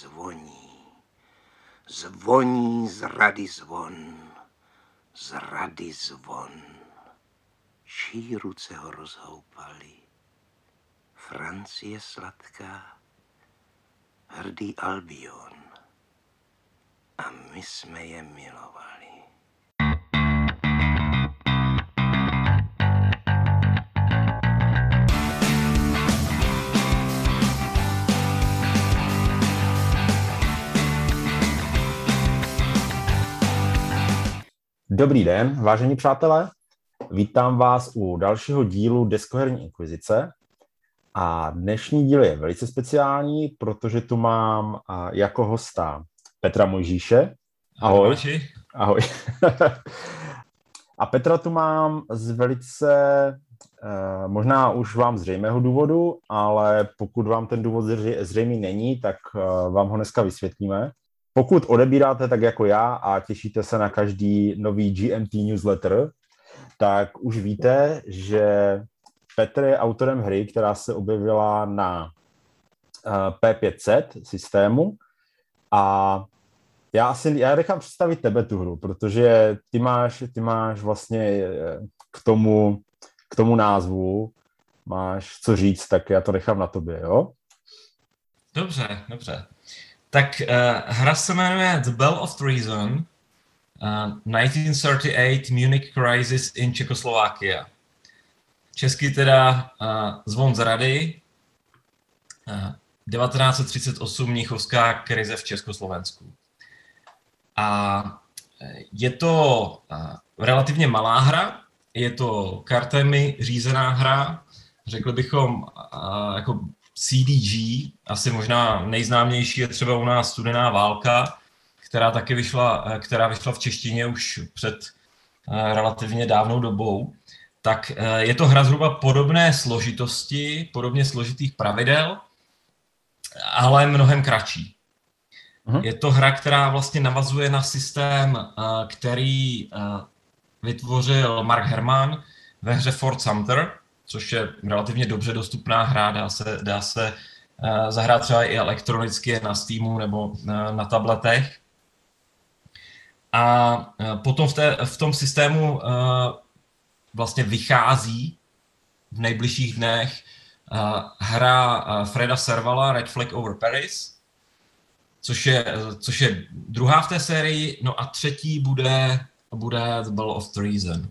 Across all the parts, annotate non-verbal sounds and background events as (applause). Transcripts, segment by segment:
zvoní. Zvoní z rady zvon, z rady zvon. Čí ruce ho rozhoupaly. Francie sladká, hrdý Albion. A my jsme je milovali. Dobrý den, vážení přátelé. Vítám vás u dalšího dílu Deskoherní inkvizice. A dnešní díl je velice speciální, protože tu mám jako hosta Petra Mojžíše. Ahoj. Ahoj. (laughs) A Petra tu mám z velice, eh, možná už vám zřejmého důvodu, ale pokud vám ten důvod zřejmý není, tak eh, vám ho dneska vysvětlíme. Pokud odebíráte tak jako já a těšíte se na každý nový GMT newsletter, tak už víte, že Petr je autorem hry, která se objevila na eh, P500 systému a já asi, já nechám představit tebe tu hru, protože ty máš, ty máš vlastně eh, k tomu, k tomu názvu, máš co říct, tak já to nechám na tobě, jo? Dobře, dobře. Tak uh, hra se jmenuje The Bell of Treason, uh, 1938 Munich Crisis in Czechoslovakia. Česky teda uh, Zvon z rady, uh, 1938 Mnichovská krize v Československu. A je to uh, relativně malá hra, je to kartemi řízená hra, řekl bychom uh, jako CDG, asi možná nejznámější je třeba u nás Studená válka, která taky vyšla, eh, která vyšla v češtině už před eh, relativně dávnou dobou, tak eh, je to hra zhruba podobné složitosti, podobně složitých pravidel, ale mnohem kratší. Uh-huh. Je to hra, která vlastně navazuje na systém, který vytvořil Mark Herman ve hře Fort Sumter, což je relativně dobře dostupná hra, dá se, dá se uh, zahrát třeba i elektronicky na Steamu nebo uh, na tabletech. A uh, potom v, té, v tom systému vlastně vychází v nejbližších dnech hra Freda Servala Red Flag Over Paris, což je, což je druhá v té sérii, no a třetí bude, bude The Ball of Treason.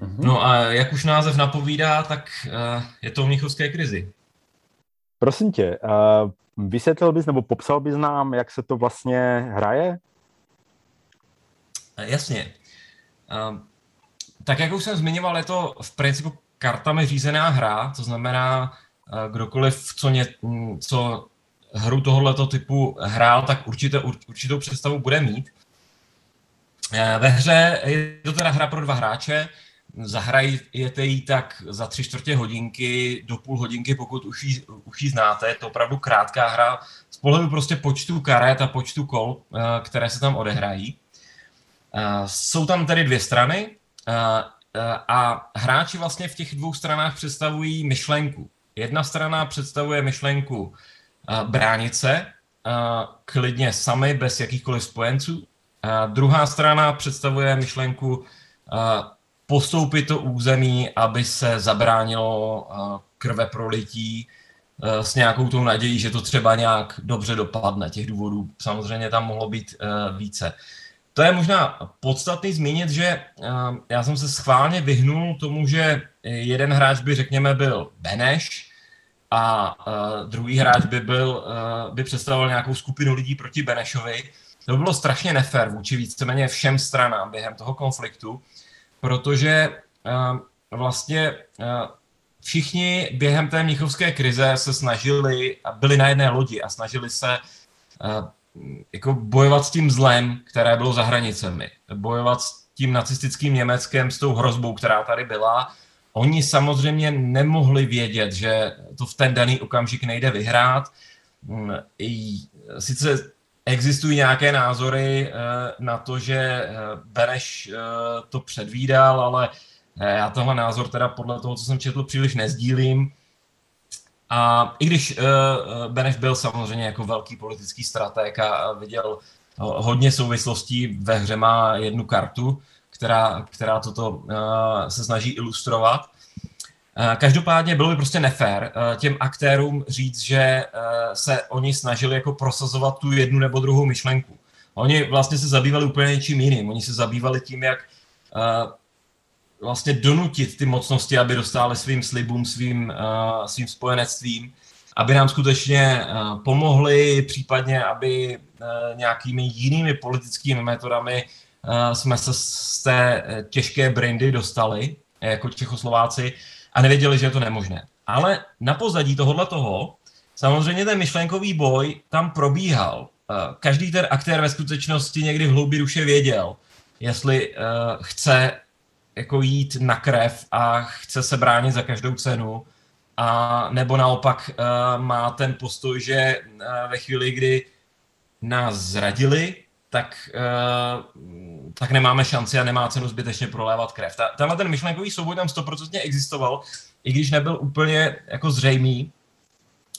Mm-hmm. No a jak už název napovídá, tak uh, je to o mnichovské krizi. Prosím tě, uh, vysvětlil bys nebo popsal bys nám, jak se to vlastně hraje? Uh, jasně. Tak jak už jsem zmiňoval, je to v principu kartami řízená hra, to znamená, kdokoliv, co, ně, co hru tohoto typu hrál, tak určitě, určitou představu bude mít. Ve hře je to teda hra pro dva hráče, zahrajete ji tak za tři čtvrtě hodinky do půl hodinky, pokud už ji, už ji znáte. Je to opravdu krátká hra z pohledu prostě počtu karet a počtu kol, eh, které se tam odehrají. Eh, jsou tam tedy dvě strany eh, a hráči vlastně v těch dvou stranách představují myšlenku. Jedna strana představuje myšlenku bránit se, klidně sami, bez jakýchkoliv spojenců. Druhá strana představuje myšlenku postoupit to území, aby se zabránilo eh, krve prolití eh, s nějakou tou nadějí, že to třeba nějak dobře dopadne. Těch důvodů samozřejmě tam mohlo být eh, více. To je možná podstatný zmínit, že já jsem se schválně vyhnul tomu, že jeden hráč by, řekněme, byl Beneš a druhý hráč by, byl, by představoval nějakou skupinu lidí proti Benešovi. To by bylo strašně nefér vůči víceméně všem stranám během toho konfliktu protože uh, vlastně uh, všichni během té mnichovské krize se snažili a byli na jedné lodi a snažili se uh, jako bojovat s tím zlem, které bylo za hranicemi. Bojovat s tím nacistickým Německem, s tou hrozbou, která tady byla. Oni samozřejmě nemohli vědět, že to v ten daný okamžik nejde vyhrát. Mm, sice Existují nějaké názory eh, na to, že eh, Beneš eh, to předvídal, ale já tenhle názor teda podle toho, co jsem četl, příliš nezdílím. A i když Beneš byl samozřejmě jako velký politický strateg a viděl hodně souvislostí ve hře, má jednu kartu, která, která toto se snaží ilustrovat. Uh, každopádně bylo by prostě nefér uh, těm aktérům říct, že uh, se oni snažili jako prosazovat tu jednu nebo druhou myšlenku. Oni vlastně se zabývali úplně něčím jiným. Oni se zabývali tím, jak vlastně donutit ty mocnosti, aby dostali svým slibům, svým, svým spojenectvím, aby nám skutečně pomohli, případně aby nějakými jinými politickými metodami jsme se z té těžké brandy dostali, jako Čechoslováci, a nevěděli, že je to nemožné. Ale na pozadí tohohle toho, samozřejmě ten myšlenkový boj tam probíhal. Každý ten aktér ve skutečnosti někdy v hloubi duše věděl, jestli uh, chce jako jít na krev a chce se bránit za každou cenu, a nebo naopak uh, má ten postoj, že ve chvíli, kdy nás zradili, tak, uh, tak nemáme šanci a nemá cenu zbytečně prolévat krev. Ta, tenhle ten myšlenkový souboj tam stoprocentně existoval, i když nebyl úplně jako zřejmý.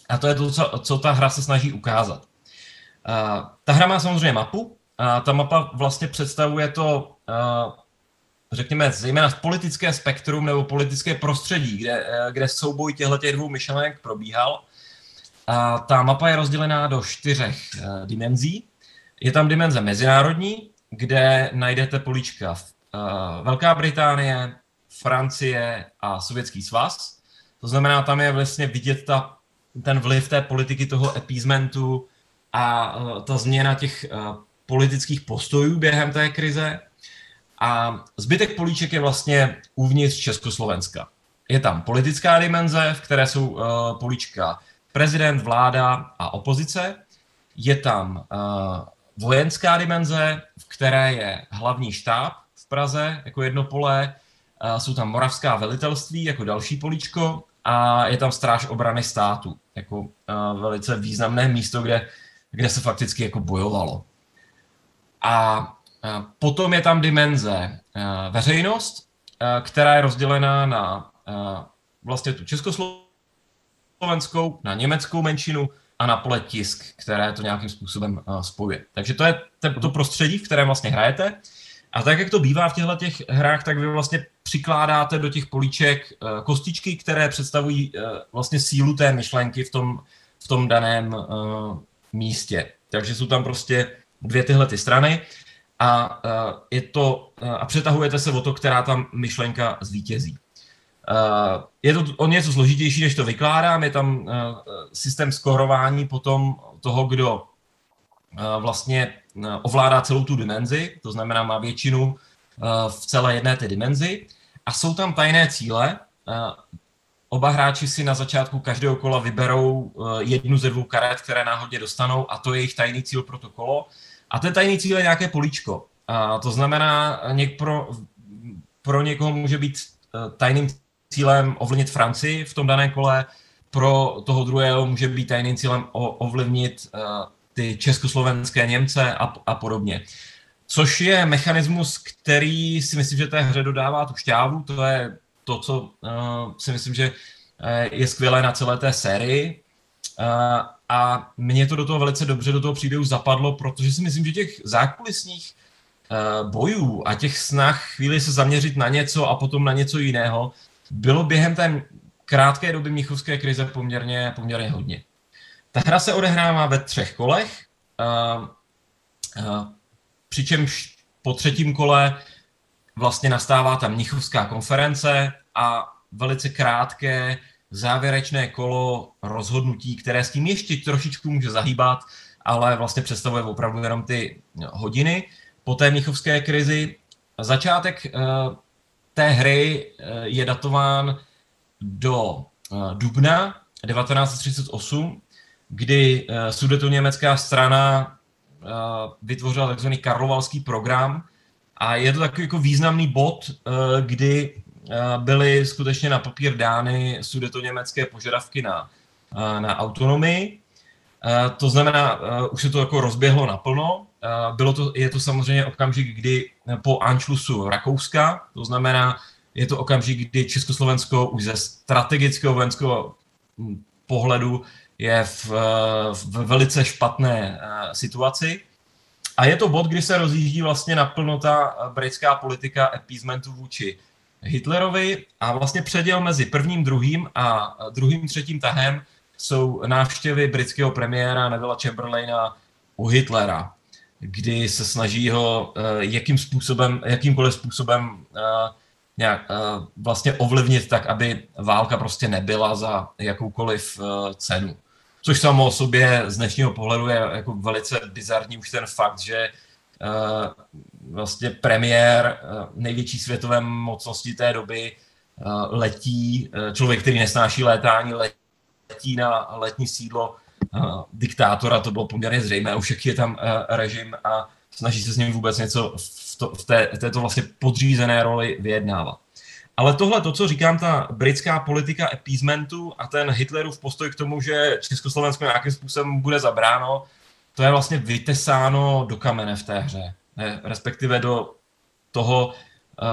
A to je to, co, co ta hra se snaží ukázat. Uh, ta hra má samozřejmě mapu. A ta mapa vlastně představuje to uh, řekněme, zejména politické spektrum nebo politické prostředí, kde, eh, kde souboj těchto těch dvou myšlenek probíhal. A ta mapa je rozdělená do čtyřech uh, dimenzí. Je tam dimenze mezinárodní, kde najdete políčka v, uh, Velká Británie, Francie a Sovětský svaz. To znamená, tam je vlastně vidět ta, ten vliv té politiky toho appeasementu a uh, ta změna těch uh, politických postojů během té krize. A zbytek políček je vlastně uvnitř Československa. Je tam politická dimenze, v které jsou uh, políčka prezident, vláda a opozice. Je tam uh, vojenská dimenze, v které je hlavní štáb v Praze jako jedno pole, jsou tam moravská velitelství jako další políčko a je tam stráž obrany státu jako velice významné místo, kde, kde se fakticky jako bojovalo. A Potom je tam dimenze veřejnost, která je rozdělená na vlastně tu československou, na německou menšinu a na pole tisk, které to nějakým způsobem spojuje. Takže to je to prostředí, v kterém vlastně hrajete. A tak, jak to bývá v těchto těch hrách, tak vy vlastně přikládáte do těch políček kostičky, které představují vlastně sílu té myšlenky v tom, v tom daném místě. Takže jsou tam prostě dvě tyhle ty strany a, je to, a přetahujete se o to, která tam myšlenka zvítězí. Je to o něco složitější, než to vykládám. Je tam systém skorování potom toho, kdo vlastně ovládá celou tu dimenzi, to znamená má většinu v celé jedné té dimenzi. A jsou tam tajné cíle. Oba hráči si na začátku každého kola vyberou jednu ze dvou karet, které náhodně dostanou a to je jejich tajný cíl pro to kolo. A ten tajný cíl je nějaké políčko. A to znamená, něk pro, pro někoho může být eh, tajným cílem ovlivnit Francii v tom daném kole, pro toho druhého může být tajným cílem ovlivnit uh, ty československé Němce a, a podobně. Což je mechanismus, který si myslím, že té hře dodává tu šťávu. To je to, co uh, si myslím, že je skvělé na celé té sérii. Uh, a mě to do toho velice dobře, do toho příběhu zapadlo, protože si myslím, že těch zákulisních uh, bojů a těch snah chvíli se zaměřit na něco a potom na něco jiného bylo během té krátké doby Mnichovské krize poměrně, poměrně hodně. Ta hra se odehrává ve třech kolech, přičemž po třetím kole vlastně nastává ta Mnichovská konference a velice krátké závěrečné kolo rozhodnutí, které s tím ještě trošičku může zahýbat, ale vlastně představuje opravdu jenom ty hodiny. Po té Mnichovské krizi začátek té hry uh, je datován do uh, dubna 1938, kdy uh, sudetoněmecká strana vytvořila tzv. karlovalský program a je to takový jako významný bod, kdy Eh, byly skutečně na papír dány německé požadavky na, eh, na autonomii. Eh, to znamená, už se to jako rozběhlo naplno. Bylo to, je to samozřejmě okamžik, kdy po Anšlusu Rakouska, to znamená, je to okamžik, kdy Československo už ze strategického vojenského hm, pohledu je v, v velice špatné situaci. A je to bod, kdy se rozjíždí vlastně naplno ta britská politika appeasementu vůči Hitlerovi a vlastně předěl mezi prvním, druhým a druhým, třetím tahem jsou návštěvy britského premiéra Nevilla Chamberlaina u Hitlera, kdy se snaží ho uh, jakým způsobem, jakýmkoliv způsobem uh, nějak, uh, vlastně ovlivnit tak, aby válka prostě nebyla za jakoukoliv cenu. Což samo o sobě z dnešního pohledu je jako velice bizarní už ten fakt, že vlastně premiér největší světové mocnosti té doby letí, člověk, který nesnáší létání, letí na letní sídlo uh, diktátora, to bylo poměrně zřejmé, už jaký je tam uh, režim a snaží se s ním vůbec něco v, to, v, té, této vlastně podřízené roli vyjednávat. Ale tohle, to, co říkám, ta britská politika appeasementu a ten Hitlerův postoj k tomu, že Československo nějakým způsobem bude zabráno, to je vlastně vytesáno do kamene v té hře. Ne, respektive do toho uh,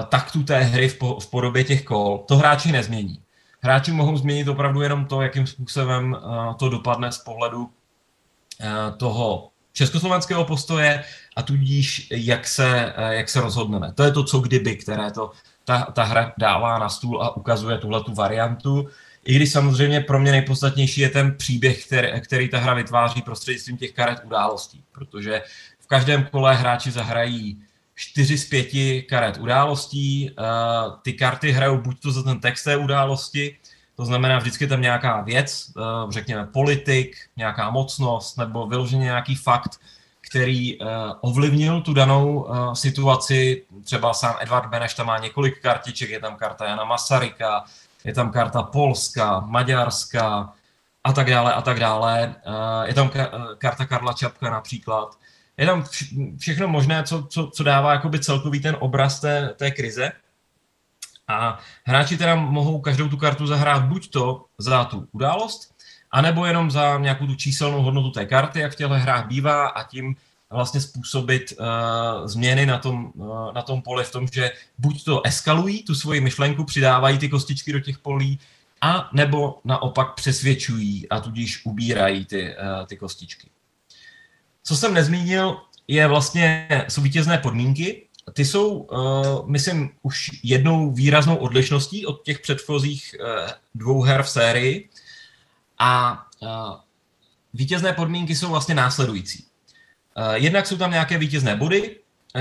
taktu té hry v, po, v podobě těch kol. To hráči nezmění hráči mohou změnit opravdu jenom to, jakým způsobem uh, to dopadne z pohledu uh, toho československého postoje a tudíž jak se, uh, jak se rozhodneme. To je to, co kdyby, které to ta, ta hra dává na stůl a ukazuje tuhle tu variantu. I když samozřejmě pro mě nejpodstatnější je ten příběh, který, který ta hra vytváří prostřednictvím těch karet událostí, protože v každém kole hráči zahrají čtyři z pěti karet událostí. Eh, ty karty hrajou buď to za ten text té události, to znamená vždycky tam nějaká věc, eh, řekněme politik, nějaká mocnost nebo vyloženě nějaký fakt, který eh, ovlivnil tu danou situaci. Třeba sám Edvard Beneš tam má několik kartiček, je tam karta Jana Masaryka, je tam karta Polska, Maďarska a tak dále a tak dále. Je tam karta Karla Čapka například je tam všechno možné, co, co, co dává jakoby celkový ten obraz té, té krize. A hráči teda mohou každou tu kartu zahrát buď to za tu událost, anebo jenom za nějakou tu číselnou hodnotu té karty, jak v těchto hrách bývá, a tím vlastně způsobit uh, změny na tom, uh, na tom poli v tom, že buď to eskalují tu svoji myšlenku, přidávají ty kostičky do těch polí, a nebo naopak přesvědčují a tudíž ubírají ty, uh, ty kostičky. Co jsem nezmínil, je vlastně, jsou vítězné podmínky. Ty jsou, uh, myslím, už jednou výraznou odlišností od těch předchozích uh, dvou her v sérii. A uh, vítězné podmínky jsou vlastně následující. Uh, jednak jsou tam nějaké vítězné body,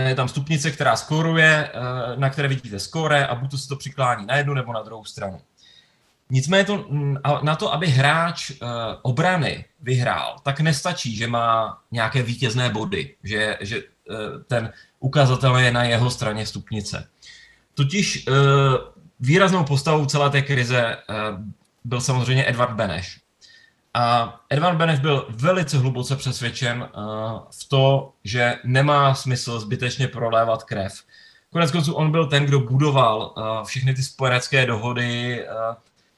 je tam stupnice, která skoruje, na které vidíte skóre a buď to se to přiklání na jednu nebo na druhou stranu. Nicméně to, mm, na to, aby hráč uh, obrany vyhrál, tak nestačí, že má nějaké vítězné body, že, že uh, ten ukazatel je na jeho straně stupnice. Totiž uh, výraznou postavou celé té krize byl samozřejmě Edward Beneš. A Edward Beneš byl velice hluboce přesvědčen v to, že nemá smysl zbytečně prolévat krev. Konec konců on byl ten, kdo budoval všechny ty spojenecké dohody,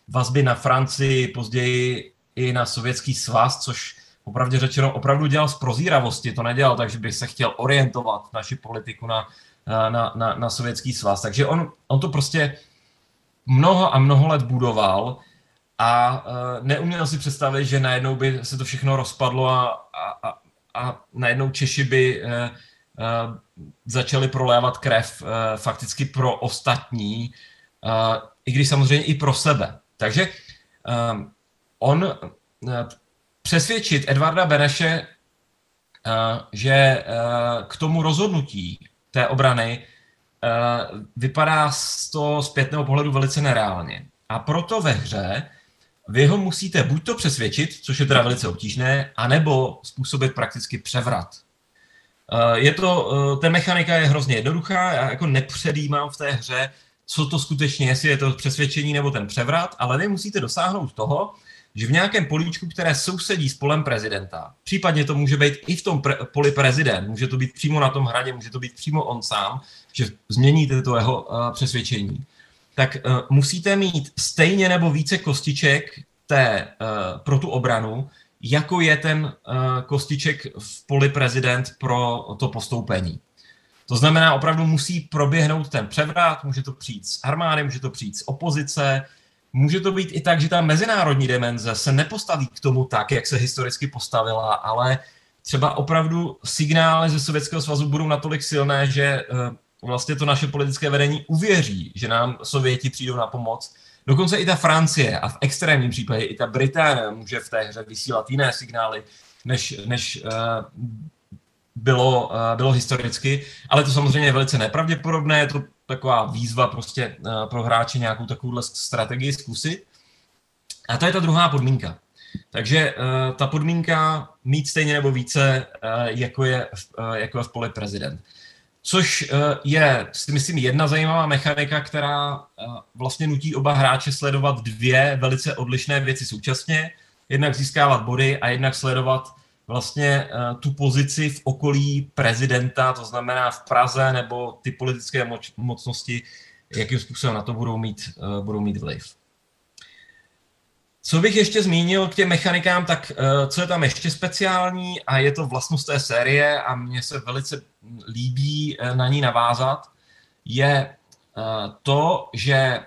vazby na Francii, později i na sovětský svaz, což opravdu řečeno opravdu dělal z prozíravosti, to nedělal tak, že by se chtěl orientovat naši politiku na, na, na, na sovětský svaz. Takže on, on to prostě mnoho a mnoho let budoval a uh, neuměl si představit, že najednou by se to všechno rozpadlo a, a, a, a najednou Češi by uh, uh, začali prolévat krev uh, fakticky pro ostatní, uh, i když samozřejmě i pro sebe. Takže um, on uh, přesvědčit Edvarda Beneše, uh, že uh, k tomu rozhodnutí té obrany uh, vypadá z toho zpětného pohledu velice nereálně. A proto ve hře vy ho musíte buď to přesvědčit, což je teda velice obtížné, anebo způsobit prakticky převrat. Je to, ta mechanika je hrozně jednoduchá, já jako nepředjímám v té hře, co to skutečně, jestli je to přesvědčení nebo ten převrat, ale vy musíte dosáhnout toho, že v nějakém políčku, které sousedí s polem prezidenta, případně to může být i v tom pre- poli prezident, může to být přímo na tom hradě, může to být přímo on sám, že změníte to jeho uh, přesvědčení, tak uh, musíte mít stejně nebo více kostiček té, uh, pro tu obranu, jako je ten uh, kostiček v poli prezident pro to postoupení. To znamená, opravdu musí proběhnout ten převrat, může to přijít z armády, může to přijít z opozice, může to být i tak, že ta mezinárodní dimenze se nepostaví k tomu tak, jak se historicky postavila, ale třeba opravdu signály ze Sovětského svazu budou natolik silné, že eh, vlastně to naše politické vedení uvěří, že nám Sověti přijdou na pomoc. Dokonce i ta Francie a v extrémním případě i ta Británie může v té hře vysílat jiné signály, než, než uh, bylo, uh, bylo historicky, ale to samozřejmě je velice nepravděpodobné, je to taková výzva prostě uh, pro hráče nějakou takovouhle strategii zkusit. A to je ta druhá podmínka. Takže uh, ta podmínka mít stejně nebo více, jako, je, jako je v poli prezident. Což je, myslím, jedna zajímavá mechanika, která vlastně nutí oba hráče sledovat dvě velice odlišné věci současně. Jednak získávat body a jednak sledovat vlastně uh, tu pozici v okolí prezidenta, to znamená v Praze nebo ty politické moč- mocnosti, jakým způsobem na to budou mít, uh, budou mít vliv. Co bych ještě zmínil k těm mechanikám, tak uh, co je tam ještě speciální a je to vlastnost té série a mně se velice líbí na ní navázat, je to, že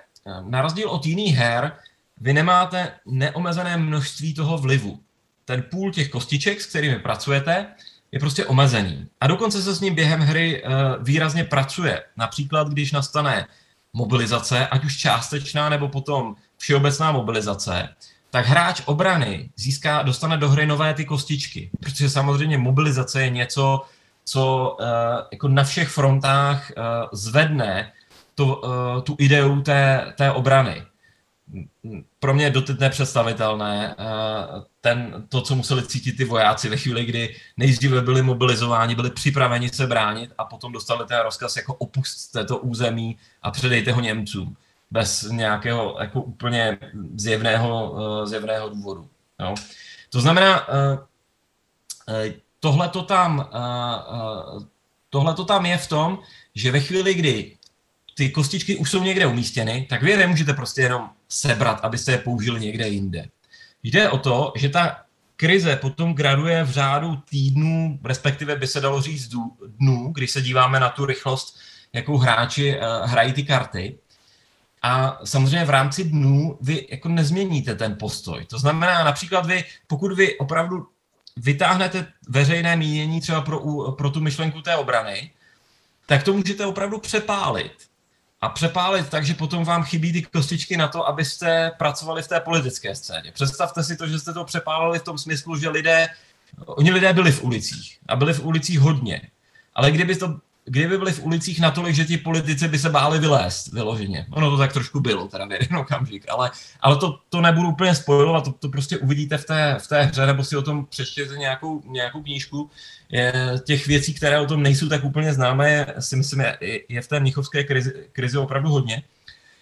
na rozdíl od jiných her vy nemáte neomezené množství toho vlivu. Ten půl těch kostiček, s kterými pracujete, je prostě omezený. A dokonce se s ním během hry výrazně pracuje. Například, když nastane mobilizace, ať už částečná nebo potom všeobecná mobilizace, tak hráč obrany získá, dostane do hry nové ty kostičky, protože samozřejmě mobilizace je něco, co uh, jako na všech frontách uh, zvedne tu, uh, tu ideu té, té obrany. Pro mě je doteď nepředstavitelné uh, ten, to, co museli cítit ty vojáci ve chvíli, kdy nejdříve byli mobilizováni, byli připraveni se bránit a potom dostali ten rozkaz jako opustte to území a předejte ho Němcům bez nějakého jako úplně zjevného, uh, zjevného důvodu. Jo? To znamená, uh, tohle to tam, tohle to tam je v tom, že ve chvíli, kdy ty kostičky už jsou někde umístěny, tak vy je nemůžete prostě jenom sebrat, abyste je použili někde jinde. Jde o to, že ta krize potom graduje v řádu týdnů, respektive by se dalo říct dnů, když se díváme na tu rychlost, jakou hráči uh, hrají ty karty. A samozřejmě v rámci dnů vy jako nezměníte ten postoj. To znamená například vy, pokud vy opravdu vytáhnete veřejné mínění třeba pro, pro tu myšlenku té obrany, tak to můžete opravdu přepálit. A přepálit tak, že potom vám chybí ty kostičky na to, abyste pracovali v té politické scéně. Představte si to, že jste to přepálili v tom smyslu, že lidé, oni lidé byli v ulicích a byli v ulicích hodně. Ale kdyby to kdyby byli v ulicích natolik, že ti politici by se báli vylézt vyloženě. Ono to tak trošku bylo, teda v jeden okamžik, ale, ale to, to nebudu úplně spojovat, to, to prostě uvidíte v té, v té hře, nebo si o tom přečtěte nějakou, nějakou knížku. Je, těch věcí, které o tom nejsou tak úplně známé, si myslím, je, je v té mnichovské krizi, krizi opravdu hodně.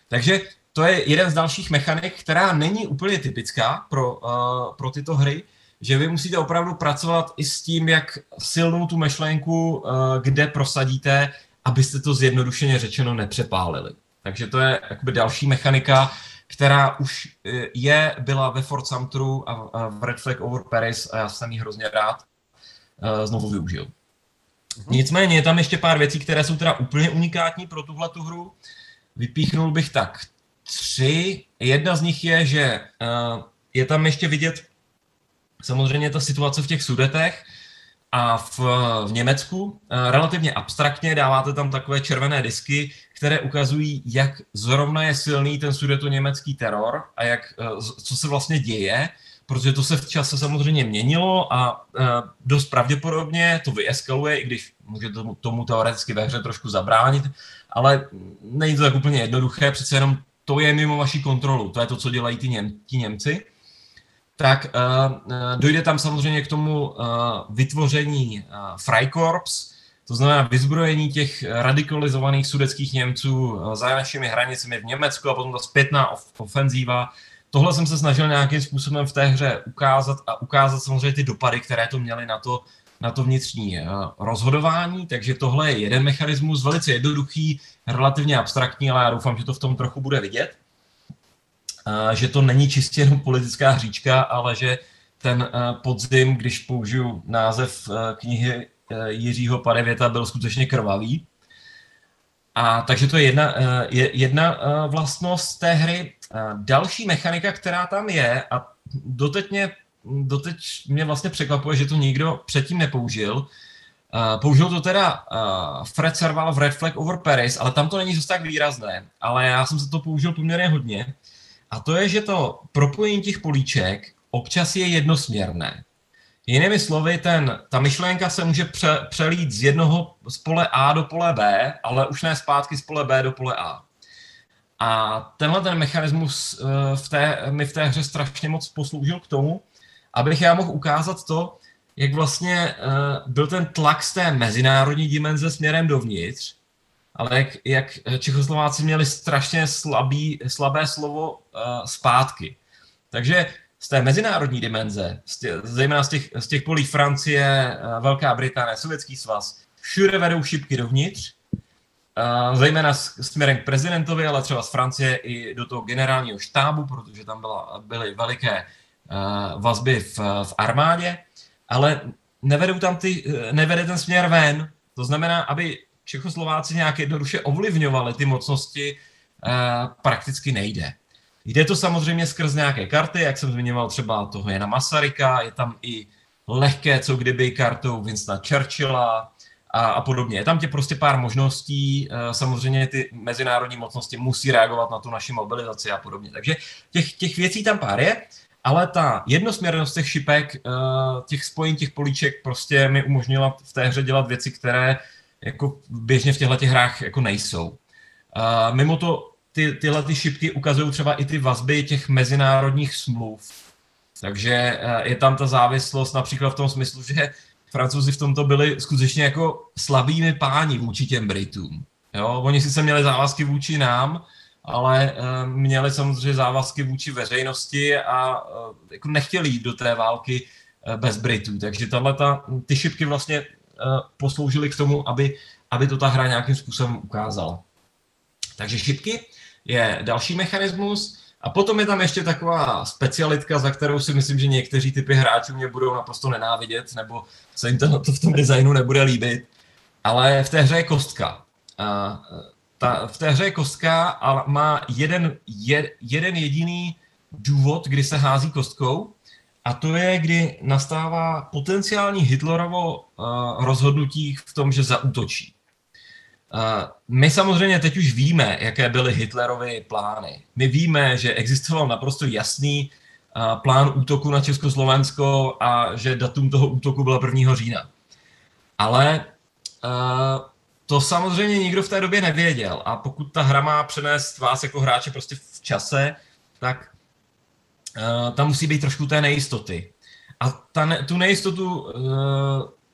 Takže to je jeden z dalších mechanik, která není úplně typická pro, uh, pro tyto hry, že vy musíte opravdu pracovat i s tím, jak silnou tu myšlenku, eh, kde prosadíte, abyste to zjednodušeně řečeno nepřepálili. Takže to je jakoby další mechanika, která už eh, je, byla ve Fort Sumteru a v Red Flag Over Paris a já jsem ji hrozně rád eh, znovu využil. Mhm. Nicméně je tam ještě pár věcí, které jsou teda úplně unikátní pro tuhle tu hru. Vypíchnul bych tak tři. Jedna z nich je, že je tam ještě vidět samozřejmě ta situace v těch sudetech a v, v Německu eh, relativně abstraktně dáváte tam takové červené disky, které ukazují, jak zrovna je silný ten sudeto-německý teror a jak, eh, co se vlastně děje, protože to se v čase samozřejmě měnilo a eh, dost pravděpodobně to vyeskaluje, i když může tomu, tomu teoreticky ve hře trošku zabránit, ale není to tak úplně jednoduché, přece jenom to je mimo vaší kontrolu, to je to, co dělají Něm, ti Němci tak uh, dojde tam samozřejmě k tomu uh, vytvoření uh, Freikorps, to znamená vyzbrojení těch radikalizovaných sudeckých Němců za našimi hranicemi v Německu a potom ta zpětná ofenzíva. Tohle jsem se snažil nějakým způsobem v té hře ukázat a ukázat samozřejmě ty dopady, které to měly na to, na to vnitřní rozhodování, takže tohle je jeden mechanismus, velice jednoduchý, relativně abstraktní, ale já doufám, že to v tom trochu bude vidět že to není čistě jenom politická hříčka, ale že ten podzim, když použiju název knihy Jiřího Padevěta, byl skutečně krvavý. A takže to je jedna, je jedna vlastnost té hry. další mechanika, která tam je, a doteď mě, doteď mě vlastně překvapuje, že to nikdo předtím nepoužil, použil to teda Fred Serval v Red Flag over Paris, ale tam to není zase tak výrazné, ale já jsem se to použil poměrně hodně. A to je, že to propojení těch políček občas je jednosměrné. Jinými slovy, ten, ta myšlenka se může pře, přelít z jednoho z pole A do pole B, ale už ne zpátky z pole B do pole A. A tenhle ten mechanismus uh, v té, mi v té hře strašně moc posloužil k tomu, abych já mohl ukázat to, jak vlastně uh, byl ten tlak z té mezinárodní dimenze směrem dovnitř, ale jak, jak Čechoslováci měli strašně slabý, slabé slovo uh, zpátky. Takže z té mezinárodní dimenze, z tě, zejména z těch, z těch polí Francie, Velká Británie, Sovětský svaz, všude vedou šipky dovnitř, zejména směrem k prezidentovi, ale třeba z Francie i do toho generálního štábu, protože tam byla, byly veliké vazby v, v armádě, ale nevedou tam ty, nevede ten směr ven. To znamená, aby Čechoslováci nějak jednoduše ovlivňovali ty mocnosti, prakticky nejde. Jde to samozřejmě skrz nějaké karty, jak jsem zmiňoval třeba toho Jana Masaryka, je tam i lehké, co kdyby kartou Winstona Churchilla a, a podobně. Je tam tě prostě pár možností, eh, samozřejmě ty mezinárodní mocnosti musí reagovat na tu naši mobilizaci a podobně. Takže těch, těch věcí tam pár je, ale ta jednosměrnost těch šipek, eh, těch spojení těch políček prostě mi umožnila v té hře dělat věci, které jako běžně v těchto hrách jako nejsou. Mimo to ty, tyhle ty šipky ukazují třeba i ty vazby těch mezinárodních smluv. Takže eh, je tam ta závislost například v tom smyslu, že Francouzi v tomto byli skutečně jako slabými páni vůči těm Britům. Jo? Oni sice měli závazky vůči nám, ale uh, měli samozřejmě závazky vůči veřejnosti a uh, jako nechtěli jít do té války bez Britů. Takže tahle ty šipky vlastně posloužily k tomu, aby, aby to ta hra nějakým způsobem ukázala. Takže šipky je další mechanismus. A potom je tam ještě taková specialitka, za kterou si myslím, že někteří typy hráčů mě budou naprosto nenávidět, nebo se jim to, v tom designu nebude líbit. Ale v té hře je kostka. A ta, v té hře je kostka a má jeden, je, jeden jediný důvod, kdy se hází kostkou, a to je, kdy nastává potenciální Hitlerovo uh, rozhodnutí v tom, že zaútočí. My samozřejmě teď už víme, jaké byly Hitlerovy plány. My víme, že existoval naprosto jasný plán útoku na Československo a že datum toho útoku bylo 1. října. Ale to samozřejmě nikdo v té době nevěděl a pokud ta hra má přenést vás jako hráče prostě v čase, tak tam musí být trošku té nejistoty. A ta, tu nejistotu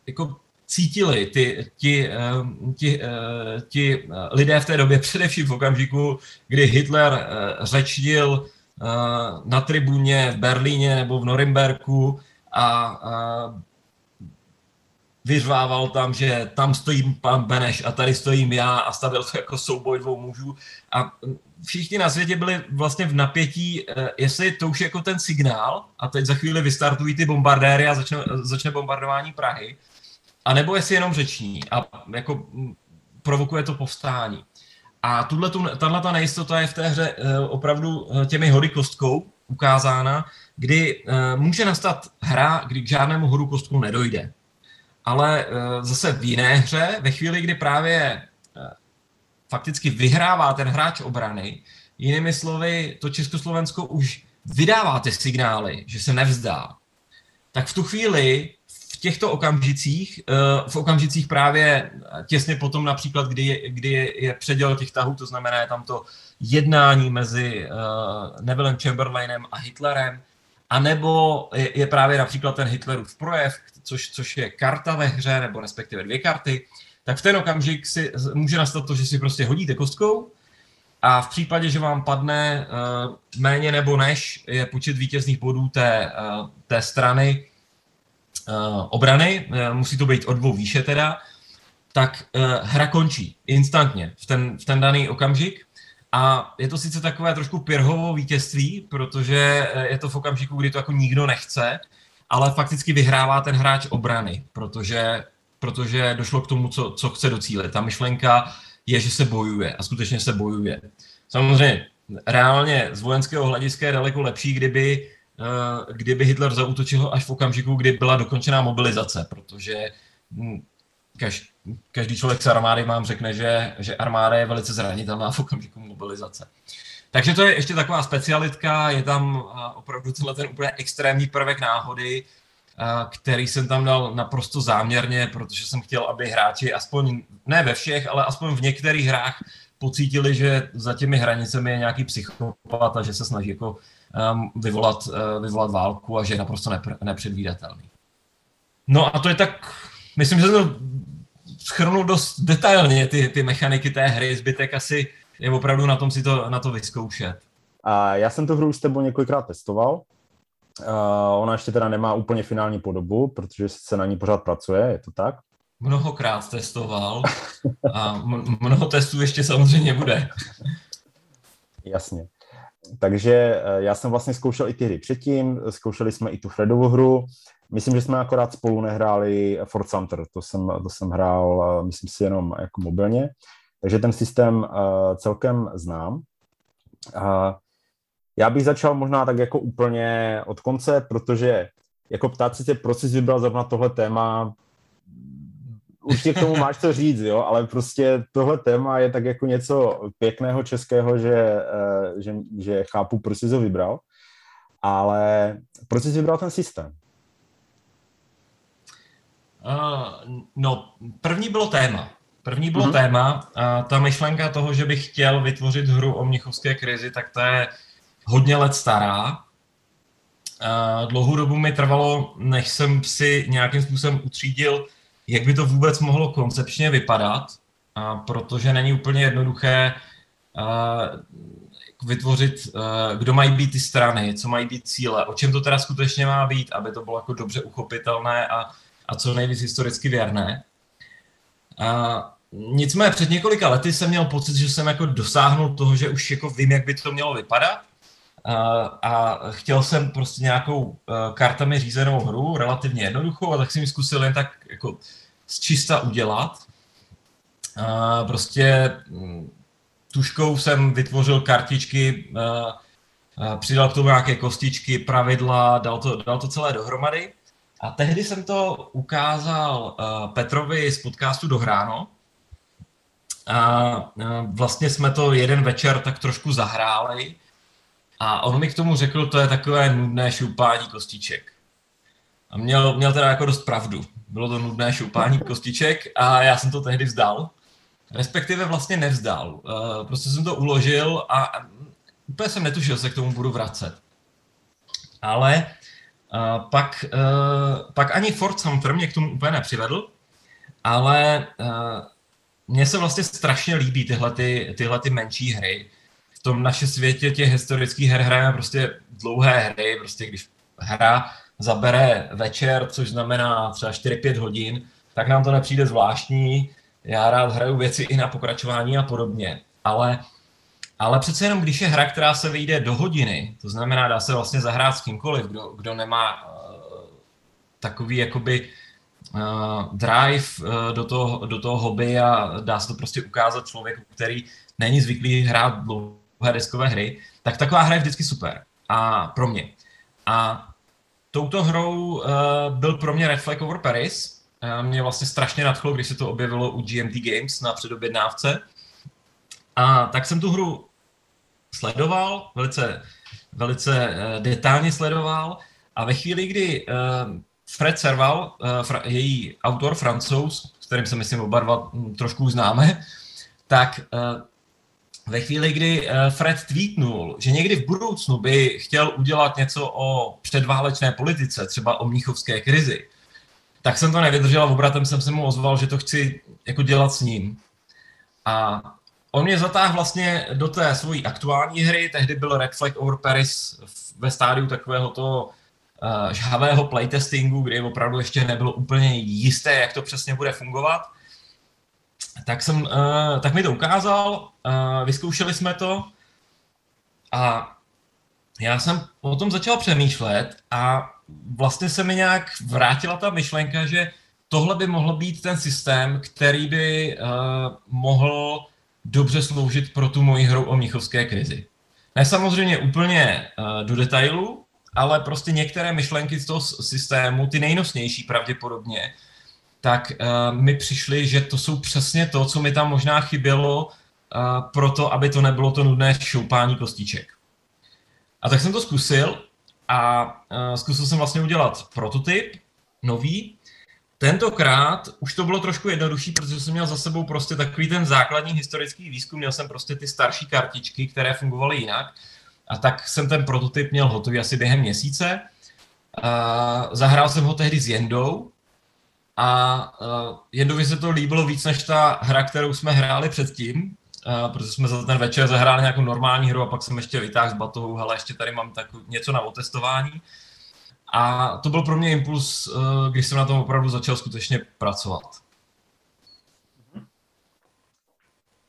jako cítili ti, eh, ti, eh, ti eh, lidé v té době, (laughs) především v okamžiku, kdy Hitler řečnil na tribuně v Berlíně nebo v Norimberku a vyřvával tam, že tam stojí pan Beneš a tady stojím já a stavil to jako souboj dvou mužů. A všichni na světě byli vlastně v napětí, jestli to už je jako ten signál a teď za chvíli vystartují ty bombardéry a začne, začne bombardování Prahy, a nebo jestli jenom řeční a jako provokuje to povstání. A tahle ta nejistota je v té hře eh, opravdu eh, těmi hody kostkou ukázána, kdy eh, může nastat hra, kdy k žádnému hodu kostkou nedojde. Ale zase v jiné hře, ve chvíli, kdy právě fakticky vyhrává ten hráč obrany, jinými slovy, to Československo už vydává ty signály, že se nevzdá, tak v tu chvíli těchto okamžicích, eh, v okamžicích právě těsně potom například, kdy je, kdy je, předěl těch tahů, to znamená je tam to jednání mezi uh, Nevillem Chamberlainem a Hitlerem, a nebo je, je právě například ten Hitlerův projev, což, což je karta ve hře, nebo respektive dvě karty, tak v ten okamžik si může nastat to, že si prostě hodíte kostkou a v případě, že vám padne uh, méně nebo než je počet vítězných bodů té, uh, té strany, uh, obrany, uh, musí to být o dvou výše teda, tak uh, hra končí instantně v ten, v ten daný okamžik. A je to sice takové trošku pirhovo vítězství, protože je to v okamžiku, kdy to jako nikdo nechce, ale fakticky vyhrává ten hráč obrany, protože, protože došlo k tomu, co, co chce docílit. Ta myšlenka je, že se bojuje a skutečně se bojuje. Samozřejmě reálně z vojenského hlediska je daleko lepší, kdyby, uh, kdyby Hitler zautočil až v okamžiku, kdy byla dokončená mobilizace, protože hm, kaž, každý člověk z armády vám řekne, že, že armáda je velice zranitelná v okamžiku mobilizace. Takže to je ještě taková specialitka, je tam opravdu tenhle ten úplně extrémní prvek náhody, který jsem tam dal naprosto záměrně, protože jsem chtěl, aby hráči aspoň, ne ve všech, ale aspoň v některých hrách pocítili, že za těmi hranicemi je nějaký psychopat a že se snaží jako um, vyvolat, uh, vyvolat válku a že je naprosto nepr- nepředvídatelný. No a to je tak, myslím, že jsem schrnul dost detailně, ty, ty mechaniky té hry, zbytek asi je opravdu na tom si to, na to vyzkoušet. A já jsem tu hru s tebou několikrát testoval. Uh, ona ještě teda nemá úplně finální podobu, protože se na ní pořád pracuje, je to tak? Mnohokrát testoval a mnoho testů ještě samozřejmě bude. Jasně. Takže eh, já jsem vlastně zkoušel i ty hry předtím, zkoušeli jsme i tu Fredovu hru. Myslím, že jsme akorát spolu nehráli Fort Sumter, to jsem, to jsem hrál, eh, myslím si, jenom jako mobilně. Takže ten systém uh, celkem znám. Uh, já bych začal možná tak jako úplně od konce, protože jako ptát se tě, proč jsi vybral zrovna tohle téma, určitě k tomu máš co říct, jo, ale prostě tohle téma je tak jako něco pěkného českého, že, uh, že, že chápu, proč jsi ho vybral, ale proč jsi vybral ten systém? Uh, no, první bylo téma. První bylo mm-hmm. téma a ta myšlenka toho, že bych chtěl vytvořit hru o mnichovské krizi, tak to je hodně let stará. A dlouhou dobu mi trvalo, než jsem si nějakým způsobem utřídil, jak by to vůbec mohlo koncepčně vypadat, protože není úplně jednoduché vytvořit, kdo mají být ty strany, co mají být cíle, o čem to teda skutečně má být, aby to bylo jako dobře uchopitelné a, a co nejvíc historicky věrné. A nicméně před několika lety jsem měl pocit, že jsem jako dosáhnul toho, že už jako vím, jak by to mělo vypadat. A, chtěl jsem prostě nějakou uh, kartami řízenou hru, relativně jednoduchou, a tak jsem ji zkusil jen tak jako z čista udělat. A prostě mm, tuškou jsem vytvořil kartičky, uh, přidal k tomu nějaké kostičky, pravidla, dal to, dal to celé dohromady. A tehdy jsem to ukázal Petrovi z podcastu Dohráno. A vlastně jsme to jeden večer tak trošku zahráli. A on mi k tomu řekl, to je takové nudné šoupání kostiček. A měl, měl teda jako dost pravdu. Bylo to nudné šoupání kostiček a já jsem to tehdy vzdal. Respektive vlastně nevzdal. Uh, prostě jsem to uložil a úplně jsem netušil, se k tomu budu vracet. Ale Uh, pak, uh, pak ani Ford Sumter mě k tomu úplně nepřivedl, ale mně se vlastně strašně líbí tyhle, ty, tyhle ty menší hry. Tom našem světě těch historických her hrajeme prostě dlouhé hry, prostě když hra zabere večer, což znamená třeba 4-5 hodin, tak nám to nepřijde zvláštní. Já rád hraju věci i na pokračování a podobně. Ale ale přece jenom, když je hra, která se vyjde do hodiny, to znamená, dá se vlastně zahrát s kýmkoliv, kdo, kdo nemá uh, takový jakoby uh, drive uh, do, toho, do toho hobby a dá se to prostě ukázat člověku, který není zvyklý hrát dlouhé deskové hry, tak taková hra je vždycky super. A pro mě. A touto hrou uh, byl pro mě Red Flag Over Paris. Uh, mě vlastně strašně nadchlo, když se to objevilo u GMT Games na předobjednávce. A tak jsem tu hru sledoval, velice, velice uh, detailně sledoval a ve chvíli, kdy uh, Fred Serval, uh, fra, její autor, francouz, s kterým se myslím oba dva hm, trošku známe, tak ve chvíli, kdy Fred tweetnul, že někdy v budoucnu by chtěl udělat něco o předválečné politice, třeba o mnichovské krizi, tak jsem to nevydržel a obratem jsem se mu ozval, že to chci jako dělat s ním. A on mě zatáhl vlastně do té svojí aktuální hry, tehdy byl Red Flag Over Paris ve stádiu takového toho uh, žhavého playtestingu, kdy opravdu ještě nebylo úplně jisté, jak to přesně bude fungovat. Tak, jsem, uh, tak mi to ukázal, uh, vyzkoušeli jsme to a já jsem o tom začal přemýšlet a vlastně se mi nějak vrátila ta myšlenka, že tohle by mohl být ten systém, který by uh, mohl dobře sloužit pro tu moji hru o mnichovské krizi. Ne samozřejmě úplně uh, do detailu, ale prostě některé myšlenky z toho systému, ty nejnosnější pravděpodobně, tak uh, mi přišly, že to jsou přesně to, co mi tam možná chybělo uh, proto, aby to nebylo to nudné šoupání kostiček. A tak jsem to zkusil a uh, zkusil jsem vlastně udělat prototyp, nový. Tentokrát už to bylo trošku jednodušší, protože jsem měl za sebou prostě takový ten základní historický výzkum, měl jsem prostě ty starší kartičky, které fungovaly jinak. A tak jsem ten prototyp měl hotový asi během měsíce. Uh, zahrál jsem ho tehdy s Jendou a uh, Jendovi se to líbilo víc než ta hra, kterou jsme hráli předtím, uh, protože jsme za ten večer zahráli nějakou normální hru a pak jsem ještě vytáhl z batohu, ale ještě tady mám tak něco na otestování. A to byl pro mě impuls, uh, když jsem na tom opravdu začal skutečně pracovat.